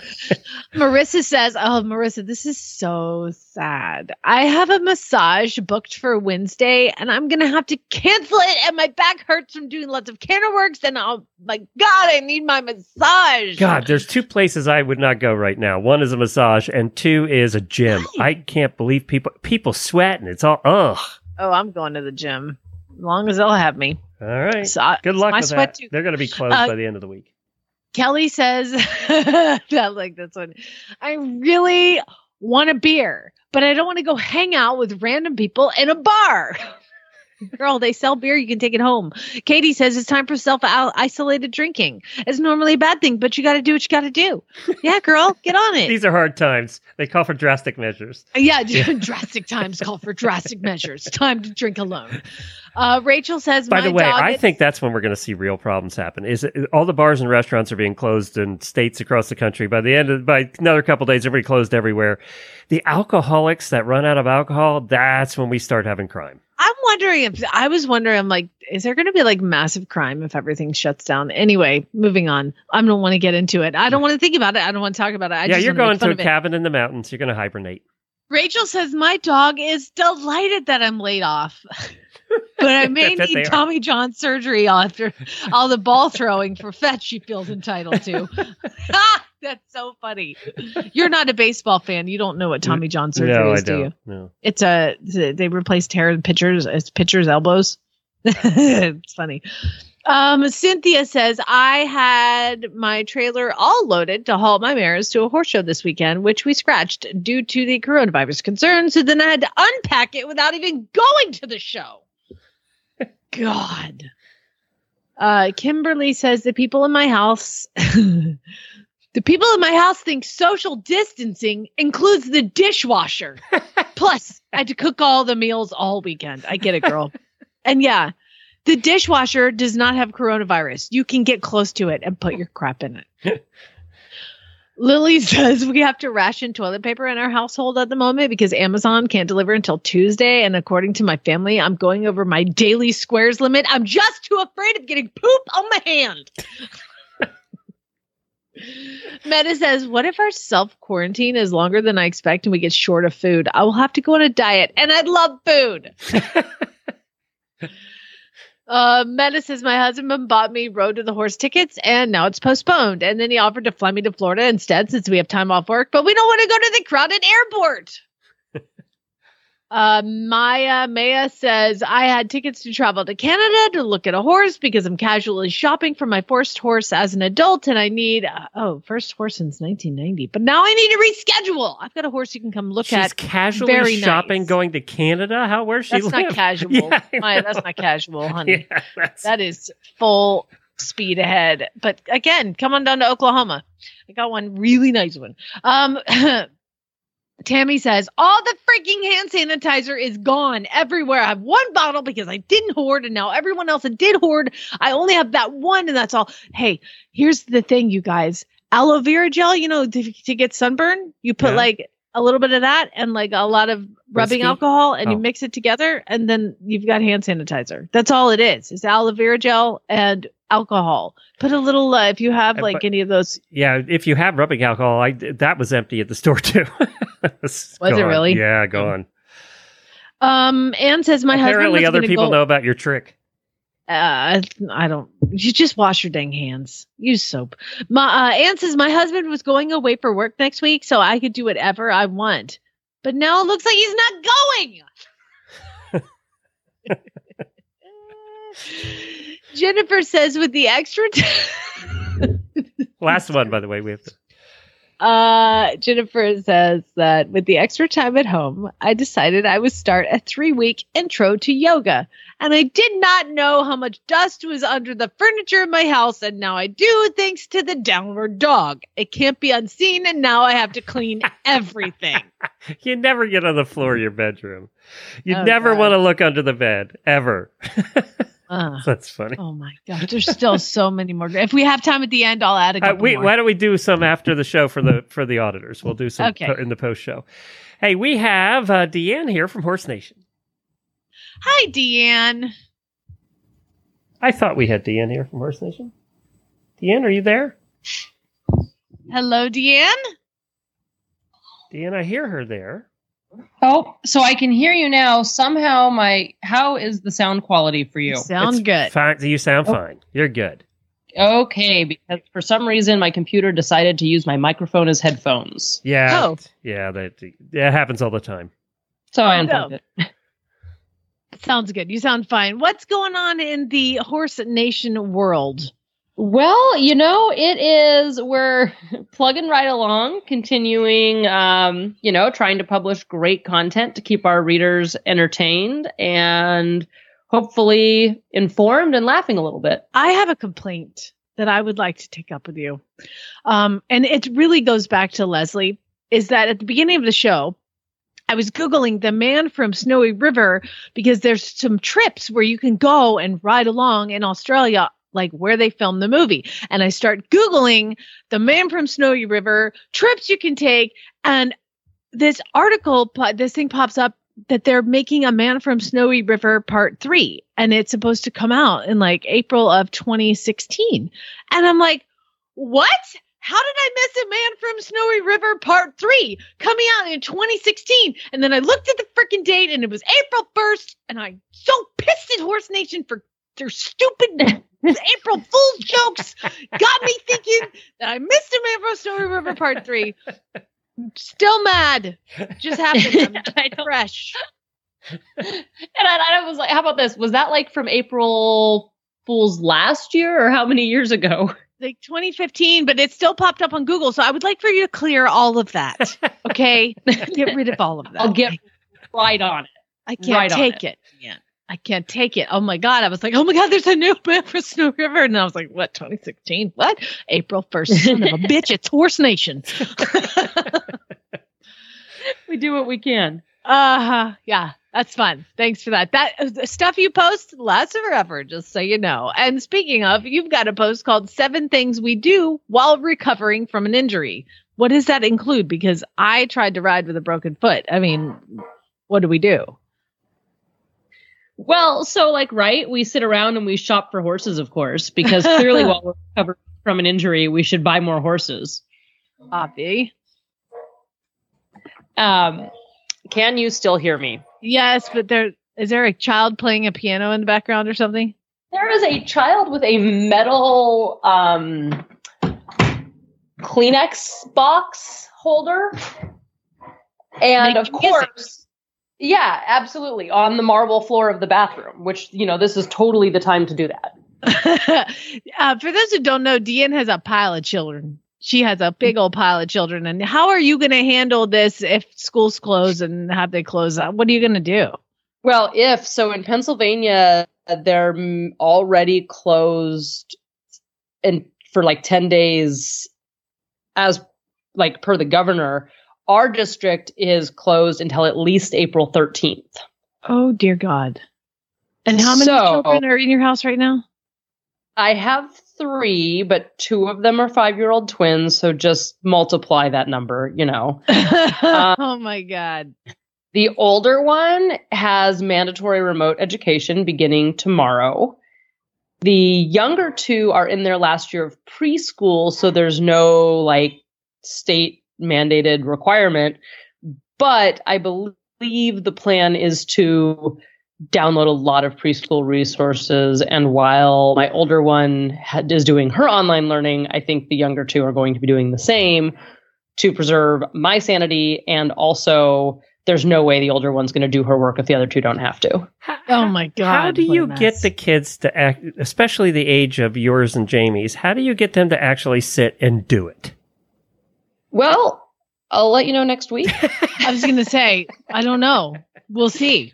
Marissa says, Oh, Marissa, this is so sad. I have a massage booked for Wednesday and I'm going to have to cancel it. And my back hurts from doing lots of camera works. And oh my God, I need my massage. God, there's two places I would not go right now. One is a massage, and two is a gym. I can't believe people people sweating. It's all ugh. Oh, I'm going to the gym as long as they'll have me. All right. So I- Good luck with that. too. They're going to be closed Uh, by the end of the week. Kelly says, [laughs] I like this one. I really want a beer, but I don't want to go hang out with random people in a bar. [laughs] [laughs] Girl, they sell beer. You can take it home. Katie says it's time for self isolated drinking. It's normally a bad thing, but you got to do what you got to do. Yeah, girl, get on it. These are hard times. They call for drastic measures. Yeah, [laughs] drastic times call for drastic measures. Time to drink alone. Uh, Rachel says, By the way, I is- think that's when we're going to see real problems happen. Is it, all the bars and restaurants are being closed in states across the country. By the end of by another couple days, everybody closed everywhere. The alcoholics that run out of alcohol, that's when we start having crime. I'm wondering if I was wondering, I'm like, is there going to be like massive crime if everything shuts down? Anyway, moving on. I don't want to get into it. I don't want to think about it. I don't want to talk about it. I yeah, you're going to a cabin in the mountains. You're going to hibernate. Rachel says my dog is delighted that I'm laid off, [laughs] but I [laughs] may need. Tommy John surgery after all the ball throwing for fetch she feels entitled to. [laughs] [laughs] That's so funny. You're not a baseball fan. You don't know what Tommy John surgery no, is, I do you? No. It's a they replaced hair pitchers as pitchers elbows. [laughs] it's funny. Um, Cynthia says I had my trailer all loaded to haul my mares to a horse show this weekend, which we scratched due to the coronavirus concerns. So then I had to unpack it without even going to the show. [laughs] God. Uh, Kimberly says the people in my house, the people in my house think social distancing includes the dishwasher. [laughs] Plus, I had to cook all the meals all weekend. I get it, girl. and yeah, the dishwasher does not have coronavirus. You can get close to it and put your crap in it. [laughs] Lily says we have to ration toilet paper in our household at the moment because Amazon can't deliver until Tuesday. And according to my family, I'm going over my daily squares limit. I'm just too afraid of getting poop on my hand. Meta says, What if our self quarantine is longer than I expect and we get short of food? I will have to go on a diet and I love food. [laughs] Uh, Meta says my husband bought me Road to the Horse tickets and now it's postponed. And then he offered to fly me to Florida instead since we have time off work, but we don't want to go to the crowded airport. Uh, Maya Maya says I had tickets to travel to Canada to look at a horse because I'm casually shopping for my first horse as an adult, and I need uh, oh first horse since 1990. But now I need to reschedule. I've got a horse you can come look at. She's at. casually Very shopping, nice. going to Canada. How where she That's live? not [laughs] casual. Yeah, Maya, that's not casual, [laughs] honey. Yeah, that's- That is full speed ahead. But again, come on down to Oklahoma. I got one really nice one. Um [clears throat] Tammy says, all the freaking hand sanitizer is gone everywhere. I have one bottle because I didn't hoard, and now everyone else that did hoard, I only have that one, and that's all. Hey, here's the thing, you guys. Aloe vera gel, you know, to, to get sunburn, you put Yeah. like a little bit of that and like a lot of rubbing Whiskey? alcohol, and you Oh. mix it together, and then you've got hand sanitizer. That's all it is. It's aloe vera gel and alcohol. Put a little, uh, if you have like but- any of those. Yeah, if you have rubbing alcohol, I that was empty at the store too. [laughs] was Was it really? Yeah, gone. Um, Anne says my Apparently, husband. was other people go- know about your trick. Uh, I don't. You just wash your dang hands. Use soap. My uh, Anne says my husband was going away for work next week, so I could do whatever I want. But now it looks like he's not going. [laughs] Jennifer says with the extra. T- [laughs] [laughs] Last one, by the way, we have to. Uh, Jennifer says that with the extra time at home, I decided I would start a three week intro to yoga. And I did not know how much dust was under the furniture in my house. And now I do thanks to the downward dog. It can't be unseen. And now I have to clean [laughs] everything. You never get on the floor of your bedroom. You Oh, never God. want to look under the bed ever. [laughs] Uh, That's funny. oh my god, there's still so many more. If we have time at the end, I'll add a Uh, we, more. why don't we do some after the show for the for the auditors? We'll do some Okay. po- in the post show. Hey, we have uh, DeAnn here from Horse Nation. Hi, DeAnn. I thought we had DeAnn here from Horse Nation. DeAnn, are you there? Hello, DeAnn. DeAnn, I hear her there. Oh, so I can hear you now. Somehow, my how is the sound quality for you? Sound It's good. Fine. You sound Oh. fine. You're good. Okay, because for some reason my computer decided to use my microphone as headphones. Yeah. Oh. Yeah. That that happens all the time. So I Oh, unplugged no. it. Sounds good. You sound fine. What's going on in the Horse Nation world? Well, you know, it is we're [laughs] plugging right along, continuing um, you know, trying to publish great content to keep our readers entertained and hopefully informed and laughing a little bit. I have a complaint that I would like to take up with you. Um, and it really goes back to Leslie is that at the beginning of the show, I was Googling the man from Snowy River because there's some trips where you can go and ride along in Australia, like where they filmed the movie. And I start Googling the man from Snowy River trips you can take. And this article, this thing pops up that they're making a man from Snowy River part three, and it's supposed to come out in like April of 2016. And I'm like, what? How did I miss a man from Snowy River part three coming out in 2016? And then I looked at the freaking date and it was April 1st, and I'm so pissed at Horse Nation for their stupid April Fool's jokes. Got me thinking that I missed a man from Snowy River part three. Still mad. Just happened. I'm [laughs] fresh. And I, I was like, how about this? Was that like from April Fool's last year or how many years ago? Like 2015, but it still popped up on Google. So I would like for you to clear all of that. Okay. [laughs] Get rid of all of that. I'll get right on it. I can't right take it. Man. I can't take it. Oh my God. I was like, oh my God, there's a new man for Snow River. And I was like, what, 2016? What? April 1st. Son of a [laughs] bitch. It's Horse Nation. [laughs] We do what we can. Uh huh. Yeah, that's fun. Thanks for that. That stuff you post lasts forever, just so you know. And speaking of, you've got a post called Seven Things We Do While Recovering from an Injury. What does that include? Because I tried to ride with a broken foot. I mean, what do we do? Well, so like, right, we sit around and we shop for horses, of course, because clearly [laughs] while we're recovering from an injury, we should buy more horses. Obby. Um, can you still hear me? Yes, but there is there a child playing a piano in the background or something? There is a child with a metal um, Kleenex box holder. And of course. music. Yeah, absolutely, on the marble floor of the bathroom, which, you know, this is totally the time to do that. [laughs] uh, for those who don't know, DeAnn has a pile of children. She has a big old pile of children. And how are you going to handle this if schools close and have they close? What are you going to do? Well, if so, in Pennsylvania, they're already closed and for like 10 days as like per the governor our district is closed until at least april 13th Oh, dear God. And how many So- children are in your house right now? i have three but two of them are five year old twins so just multiply that number you know [laughs] um, oh, my God. The older one has mandatory remote education beginning tomorrow. The younger two are in their last year of preschool, so there's no like state mandated requirement. But I believe the plan is to download a lot of preschool resources. And while my older one ha- is doing her online learning, I think the younger two are going to be doing the same to preserve my sanity and also there's no way the older one's going to do her work if the other two don't have to. Oh, my God. How do you get the kids to act, especially the age of yours and Jamie's? How do you get them to actually sit and do it? Well, I'll let you know next week. [laughs] I was going to say, I don't know. We'll see.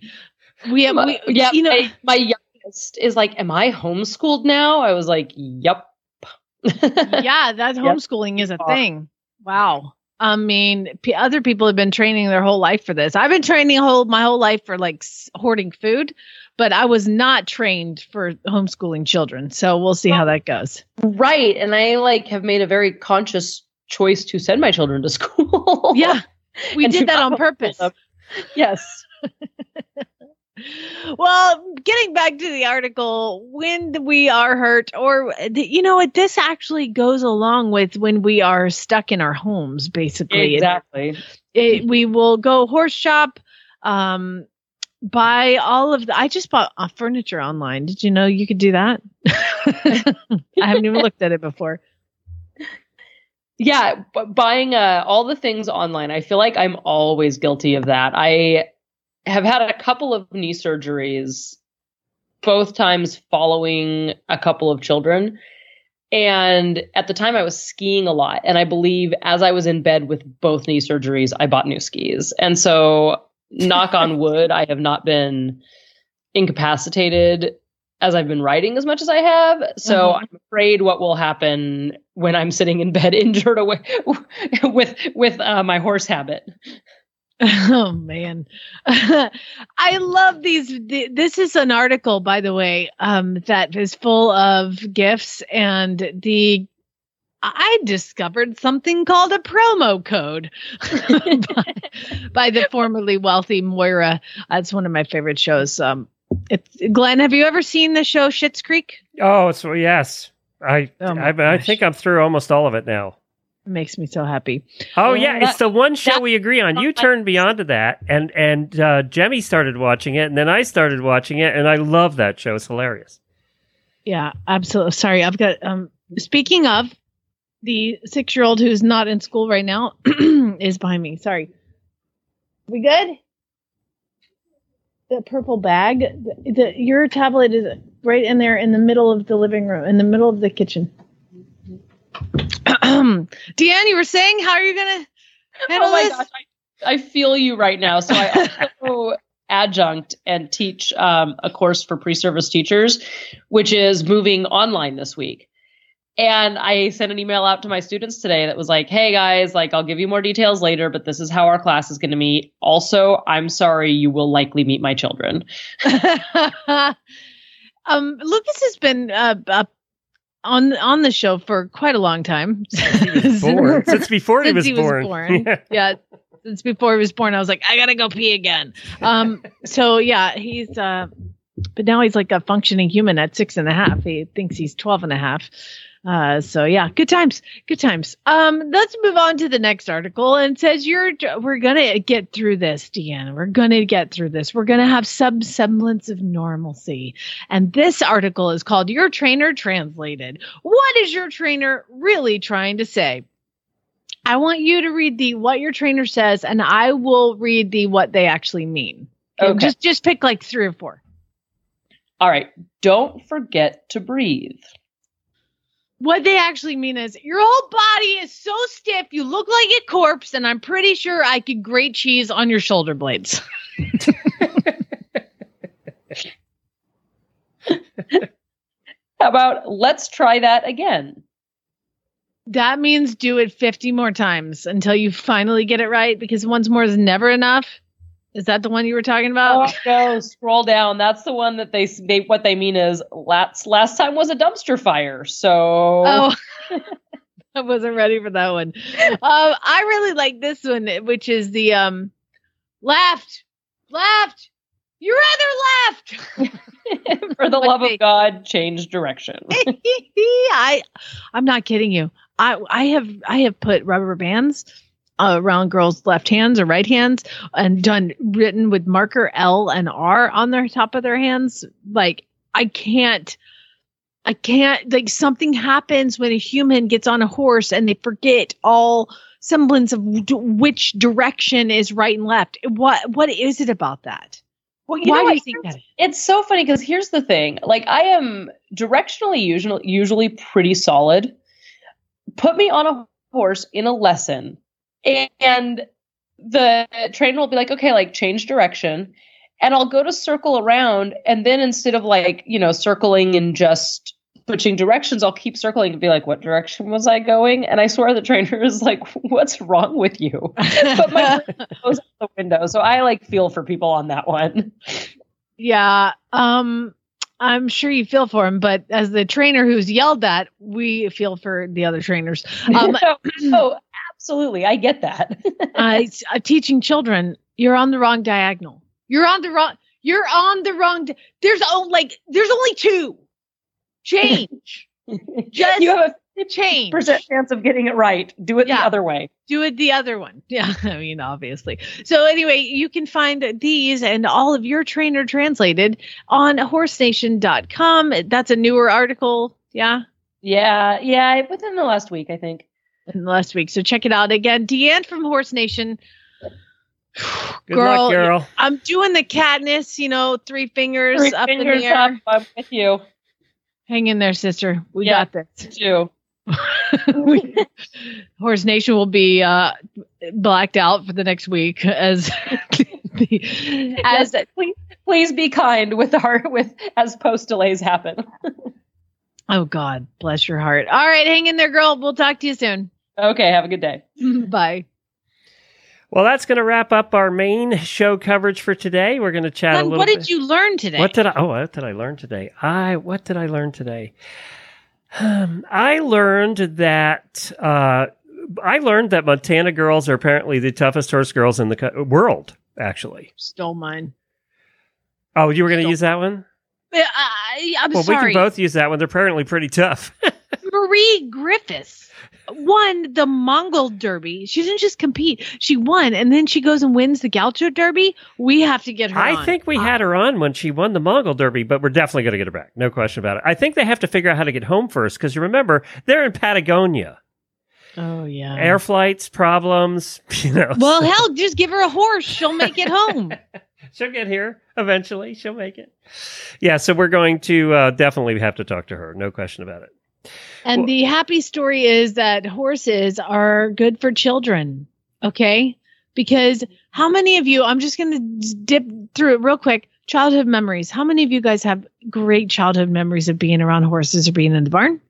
We have, we, [laughs] yeah, you know, my, my youngest is like, "Am I homeschooled now?" I was like, "Yep." [laughs] yeah, that Yep. homeschooling is a uh, thing. Wow. I mean, p- other people have been training their whole life for this. I've been training whole my whole life for like s- hoarding food, but I was not trained for homeschooling children. So we'll see how that goes. Right. And I like have made a very conscious choice to send my children to [laughs] school. Yeah. We did that on purpose. Yes. [laughs] Well, getting back to the article, when we are hurt, or you know what, this actually goes along with when we are stuck in our homes, basically. It- Exactly. it, we will go horse shop um buy all of the i just bought uh, furniture online did you know you could do that [laughs] i haven't even looked at it before Yeah, but buying uh, all the things online, I feel like I'm always guilty of that. I have had a couple of knee surgeries, both times following a couple of children. And at the time, I was skiing a lot. And I believe as I was in bed with both knee surgeries, I bought new skis. And so, knock on [laughs] wood, I have not been incapacitated as I've been writing as much as I have. So Mhm. I'm afraid what will happen when I'm sitting in bed [laughs] injured away [laughs] with with uh, my horse habit. oh man [laughs] i love these th- this is an article by the way um that is full of gifts and the I discovered something called a promo code by, by the formerly wealthy Moira. That's one of my favorite shows. Um, it's Glenn. Have you ever seen the show Schitt's Creek? Oh, so yes. I Oh I, I think I'm through almost all of it now. It makes me so happy. Oh Well, yeah, that- it's the one show we agree on. You turned me on to that, and and uh, Jamie started watching it, and then I started watching it, and I love that show. It's hilarious. Yeah, absolutely. Sorry, I've got. Um, speaking of, the six-year-old who's not in school right now [clears throat] is behind me. Sorry. We good? The purple bag. The, the your tablet is right in there in the middle of the living room, in the middle of the kitchen. [clears throat] DeAnn, you were saying, how are you gonna handle oh my this? gosh, I, I feel you right now. So I [laughs] also adjunct and teach um, a course for pre-service teachers, which is moving online this week. And I sent an email out to my students today that was like, "Hey guys, like I'll give you more details later, but this is how our class is going to meet. Also, I'm sorry you will likely meet my children." [laughs] um, Lucas has been uh, uh, on on the show for quite a long time. Born. [laughs] Since before he Since was he was born. born. [laughs] yeah, since before he was born, I was like, I gotta go pee again. Um, so yeah, he's uh, but now he's like a functioning human at six and a half. He thinks he's 12 and a half. Uh, so yeah, good times, good times. Um, let's move on to the next article and it says you're, we're gonna get through this, Deanna. We're gonna get through this. We're gonna have some semblance of normalcy. And this article is called Your Trainer Translated. What is your trainer really trying to say? I want you to read the what your trainer says, and I will read the what they actually mean. Okay. Just just pick like three or four. All right, don't forget to breathe. What they actually mean is your whole body is so stiff, you look like a corpse, and I'm pretty sure I could grate cheese on your shoulder blades. [laughs] How about let's try that again? That means do it 50 more times until you finally get it right because once more is never enough. Is that the one you were talking about? Oh no, scroll down. That's the one that they they what they mean is last last time was a dumpster fire. So Oh, [laughs] [laughs] I wasn't ready for that one. Um, I really like this one, which is the um, left, left. Your other left. [laughs] for the love of God, change direction. I, I'm not kidding you. I, I have, I have put rubber bands uh, around girls' left hands or right hands, and done written with marker L and R on their top of their hands. Like I can't. I can't like something happens when a human gets on a horse and they forget all semblance of d- which direction is right and left. What what is it about that? Well, you Why do what? you think that? It's so funny because here's the thing. Like I am directionally usually usually pretty solid. Put me on a horse in a lesson and the trainer will be like, okay, like change direction. And I'll go to circle around. And then instead of like, you know, circling and just switching directions, I'll keep circling and be like, what direction was I going? And I swear the trainer is like, what's wrong with you? [laughs] but my goes out the window. So I like feel for people on that one. Yeah. Um, I'm sure you feel for him, but as the trainer who's yelled at, we feel for the other trainers. [laughs] Um, oh, absolutely. I get that. [laughs] uh, teaching children, you're on the wrong diagonal. You're on the wrong. You're on the wrong. Di- there's oh, like there's only two. Change. [laughs] Just you have a change. percent chance of getting it right. Do it the other way. Do it the other one. [laughs] Yeah, I mean, obviously. So, anyway, you can find these and all of your trainer translated on horsenation.com. That's a newer article. Yeah. Yeah. Yeah. Within the last week, I think. In the last week. So, check it out. Again, DeAnn from Horse Nation. [sighs] Good luck, girl. I'm doing the Katniss, you know, three fingers Three up fingers in the air. up. I'm with you. Hang in there, sister. We Yeah. got this. Too. [laughs] Horse Nation will be uh, blacked out for the next week as [laughs] the, as Yes, please, please be kind with our with as post delays happen. [laughs] oh God bless your heart. All right, hang in there, girl. We'll talk to you soon. Okay. Have a good day. [laughs] Bye. Well, that's going to wrap up our main show coverage for today. We're going to chat a Glenn, little what bit. did you learn today? What did I? Oh, what did I learn today? I what did I learn today? Um, I learned that uh, I learned that Montana girls are apparently the toughest horse girls in the co- world. Actually, Stole mine. oh, you were going to use that one? Uh, I, I'm well, sorry. we can both use that one. They're apparently pretty tough. [laughs] Marie Griffiths won the Mongol Derby. She didn't just compete; she won, and then she goes and wins the Gaucho Derby. We have to get her. I on. think we had her on when she won the Mongol Derby, but we're definitely going to get her back. No question about it. I think they have to figure out how to get home first because you remember they're in Patagonia. Oh yeah. Air flights, problems, [laughs] you know. well, so- hell, just give her a horse; she'll make it home. [laughs] She'll get here eventually. She'll make it. Yeah, so we're going to uh, definitely have to talk to her. No question about it. And Well- the happy story is that horses are good for children. Okay. Because how many of you, I'm just going to dip through it real quick. Childhood memories. How many of you guys have great childhood memories of being around horses or being in the barn?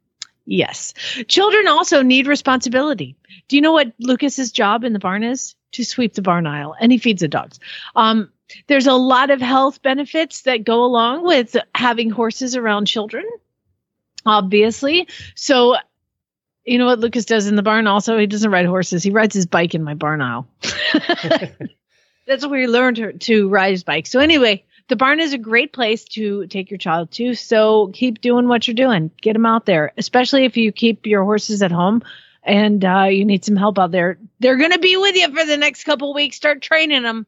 Yes. Children also need responsibility. Do you know what Lucas's job in the barn is? To sweep the barn aisle, and he feeds the dogs. Um, there's a lot of health benefits that go along with having horses around children obviously. So, you know what Lucas does in the barn also? He doesn't ride horses. He rides his bike in my barn aisle. [laughs] That's where he learned to, ride his bike. So, anyway, the barn is a great place to take your child to. So, keep doing what you're doing. Get them out there, especially if you keep your horses at home and uh, you need some help out there. They're going to be with you for the next couple weeks. Start training them.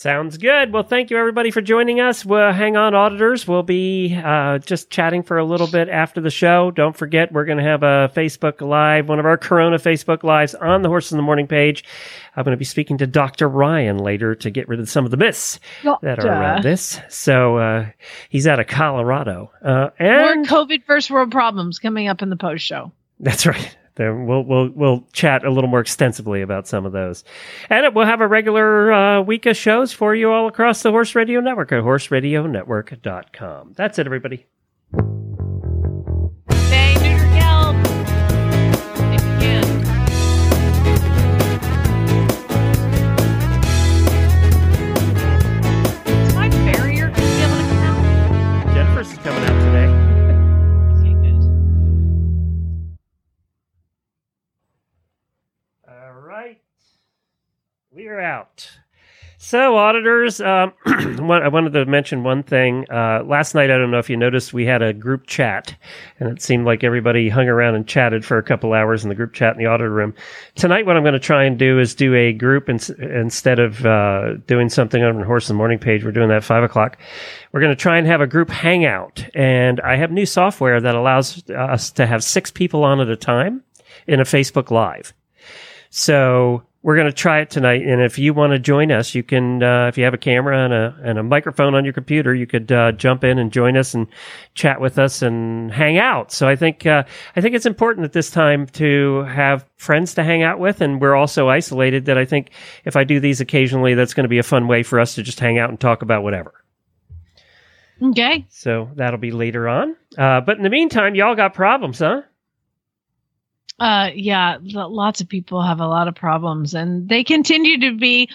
Sounds good. Well, thank you everybody for joining us. Well, hang on, auditors. We'll be uh, just chatting for a little bit after the show. Don't forget, we're going to have a Facebook Live, one of our Corona Facebook Lives on the Horses in the Morning page. I'm going to be speaking to Dr. Ryan later to get rid of some of the myths that are around this. So uh, he's out of Colorado. Uh, More COVID first world problems coming up in the post show. That's right. Then we'll we'll we'll chat a little more extensively about some of those, and we'll have a regular uh, week of shows for you all across the Horse Radio Network at horseradionetwork.com. That's it, everybody. Are out. So, auditors, um, [clears throat] I wanted to mention one thing. Uh, last night, I don't know if you noticed, we had a group chat, and it seemed like everybody hung around and chatted for a couple hours in the group chat in the auditor room. Tonight, what I'm going to try and do is do a group ins- instead of uh, doing something on Horse in the Morning page. We're doing that at 5 o'clock. We're going to try and have a group hangout, and I have new software that allows us to have six people on at a time in a Facebook Live. So we're going to try it tonight. And if you want to join us, you can, uh, if you have a camera and a, and a microphone on your computer, you could, uh, jump in and join us and chat with us and hang out. So I think, uh, I think it's important at this time to have friends to hang out with. And we're also isolated that I think if I do these occasionally, that's going to be a fun way for us to just hang out and talk about whatever. Okay. So that'll be later on. Uh, but in the meantime, y'all got problems, huh? Uh, yeah, lots of people have a lot of problems, and they continue to be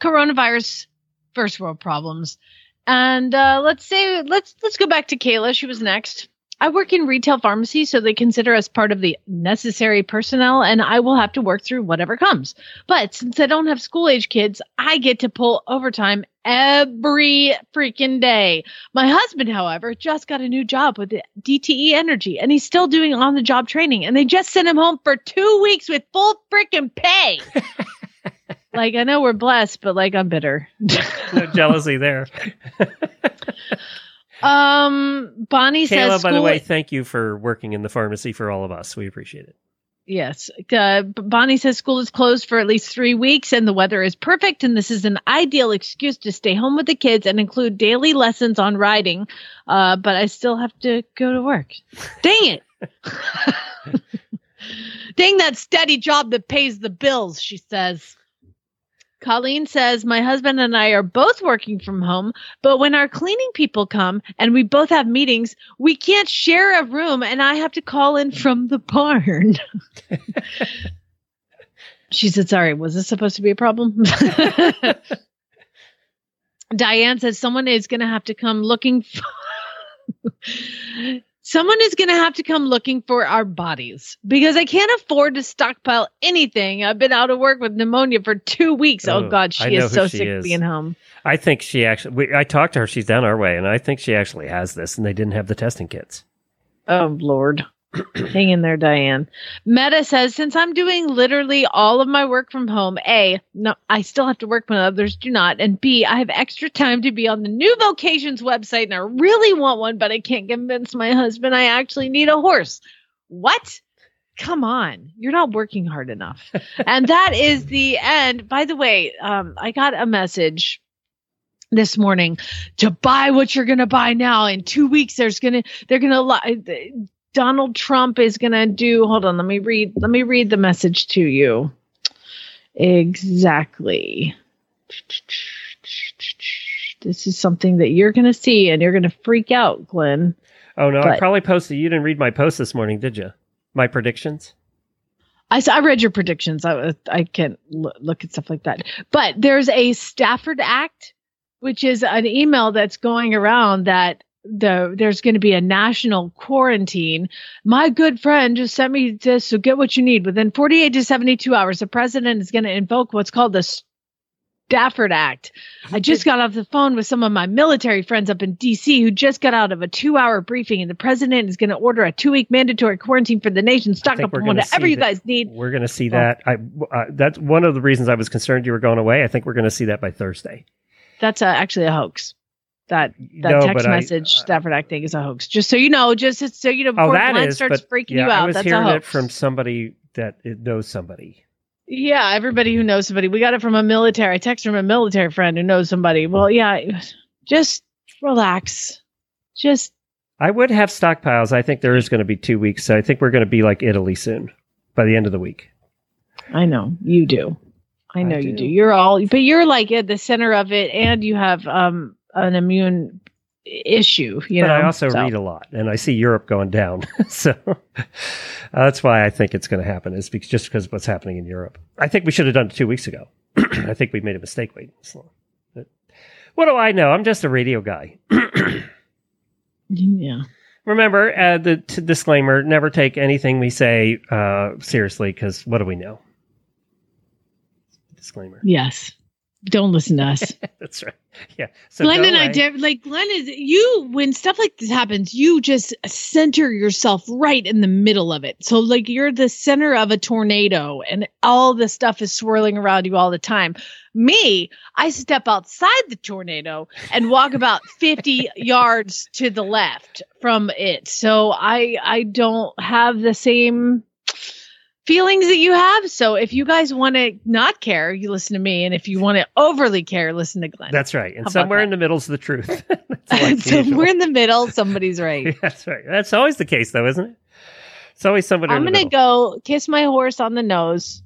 coronavirus first world problems. And uh, let's say let's let's go back to Kayla. She was next. I work in retail pharmacy, so they consider us part of the necessary personnel, and I will have to work through whatever comes. But since I don't have school age kids, I get to pull overtime every freaking day. My husband, however, just got a new job with DTE Energy, and he's still doing on the job training, and they just sent him home for two weeks with full freaking pay. [laughs] like, I know we're blessed, but like, I'm bitter. no jealousy there. Um, Bonnie Kayla, says, by the way, thank you for working in the pharmacy for all of us. We appreciate it. Yes. Uh, Bonnie says school is closed for at least three weeks and the weather is perfect. And this is an ideal excuse to stay home with the kids and include daily lessons on riding. Uh, but I still have to go to work. Dang it. [laughs] Dang that steady job that pays the bills, she says. Colleen says, My husband and I are both working from home, but when our cleaning people come and we both have meetings, we can't share a room and I have to call in from the barn. [laughs] she said, Sorry, was this supposed to be a problem? [laughs] Diane says, Someone is going to have to come looking for. Someone is going to have to come looking for our bodies because I can't afford to stockpile anything. I've been out of work with pneumonia for two weeks. Oh, Oh, God, she is so she sick is. being home. I think she actually. We, I talked to her. She's down our way, and I think she actually has this, and they didn't have the testing kits. Oh Lord. Hang in there, Diane. Meta says, since I'm doing literally all of my work from home, A, no, I still have to work when others do not. And B, I have extra time to be on the new vocations website and I really want one, but I can't convince my husband I actually need a horse. What? Come on. You're not working hard enough. [laughs] and that is the end. By the way, um, I got a message this morning to buy what you're going to buy now in two weeks there's going to they're going to donald trump is going to do hold on let me read let me read the message to you exactly this is something that you're going to see and you're going to freak out glenn Oh no! I probably posted. You didn't read my post this morning, did you? My predictions. I, I read your predictions. I I can't look at stuff like that. But there's a Stafford Act, which is an email that's going around that the there's going to be a national quarantine. My good friend just sent me this. So get what you need within 48 to 72 hours. The president is going to invoke what's called the Stafford Act. I just got off the phone with some of my military friends up in D.C. who just got out of a two-hour briefing, and the president is going to order a two-week mandatory quarantine for the nation. Stock up on whatever you guys need. We're going to see Oh. that. I uh, that's one of the reasons I was concerned you were going away. I think we're going to see that by Thursday. That's uh, actually a hoax. That that No, text but I- uh, message Stafford Act thing is a hoax. Just so you know, just so you know, Oh, before that Glenn is. starts freaking yeah, you out, I was that's a hearing it from somebody that knows somebody. yeah, everybody who knows somebody. We got it from a military. I text from a military friend who knows somebody. Well, yeah, just relax. Just I would have stockpiles. I think there is going to be two weeks. So I think we're going to be like Italy soon by the end of the week. I know you do. I know you do. do. You're all, but you're like at the center of it, and you have um an immune issue. You but know, I also so. read a lot, and I see Europe going down. [laughs] so uh, that's why I think it's going to happen. Is because, just because of what's happening in Europe. I think we should have done it two weeks ago. [clears throat] I think we made a mistake waiting this long. But what do I know? I'm just a radio guy. [clears throat] Yeah. Remember uh, the t- disclaimer: never take anything we say uh, seriously, because what do we know? Disclaimer. Yes. Don't listen to us. [laughs] That's right. Yeah. So Glenn and I did like Glenn is you when stuff like this happens, you just center yourself right in the middle of it. So like you're the center of a tornado and all the stuff is swirling around you all the time. Me, I step outside the tornado and walk about [laughs] 50 yards to the left from it. So I I don't have the same feelings that you have. So if you guys want to not care, you listen to me. And if you want to overly care, listen to Glenn. That's right. And about somewhere in the middle's the truth. [laughs] [laughs] Somewhere in the middle, somebody's right. [laughs] That's right. That's always the case, though, isn't it? It's always somebody. I'm gonna go kiss my horse on the nose,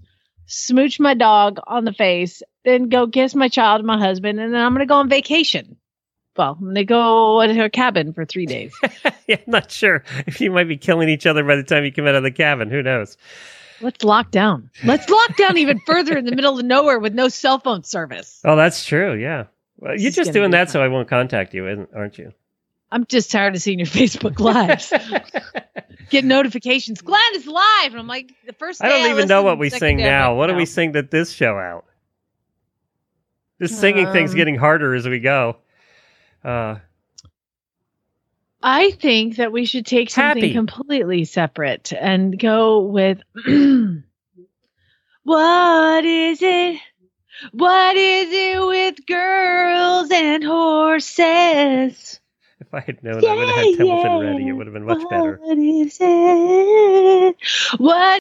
smooch my dog on the face, then go kiss my child my husband, and then I'm gonna go on vacation. Well, I'm gonna go to a cabin for three days. yeah, I'm not sure if you might be killing each other by the time you come out of the cabin. Who knows? Let's lock down. Let's lock down even further in the middle of nowhere with no cell phone service. Oh, that's true. Yeah. Well, This you're just doing that so I won't contact you, isn't- aren't you? I'm just tired of seeing your [laughs] Facebook lives. [laughs] Get notifications. Glenn is live, and I'm like, the first. I don't even know what we sing now. like, What do we sing that this show out? This singing thing's Um, getting harder as we go. Uh, I think that we should take something Happy. completely separate and go with [clears throat] what is it? What is it with girls and horses? if I had known, I would have had Yeah, Templeton yeah. ready. It would have been much better. What is it? What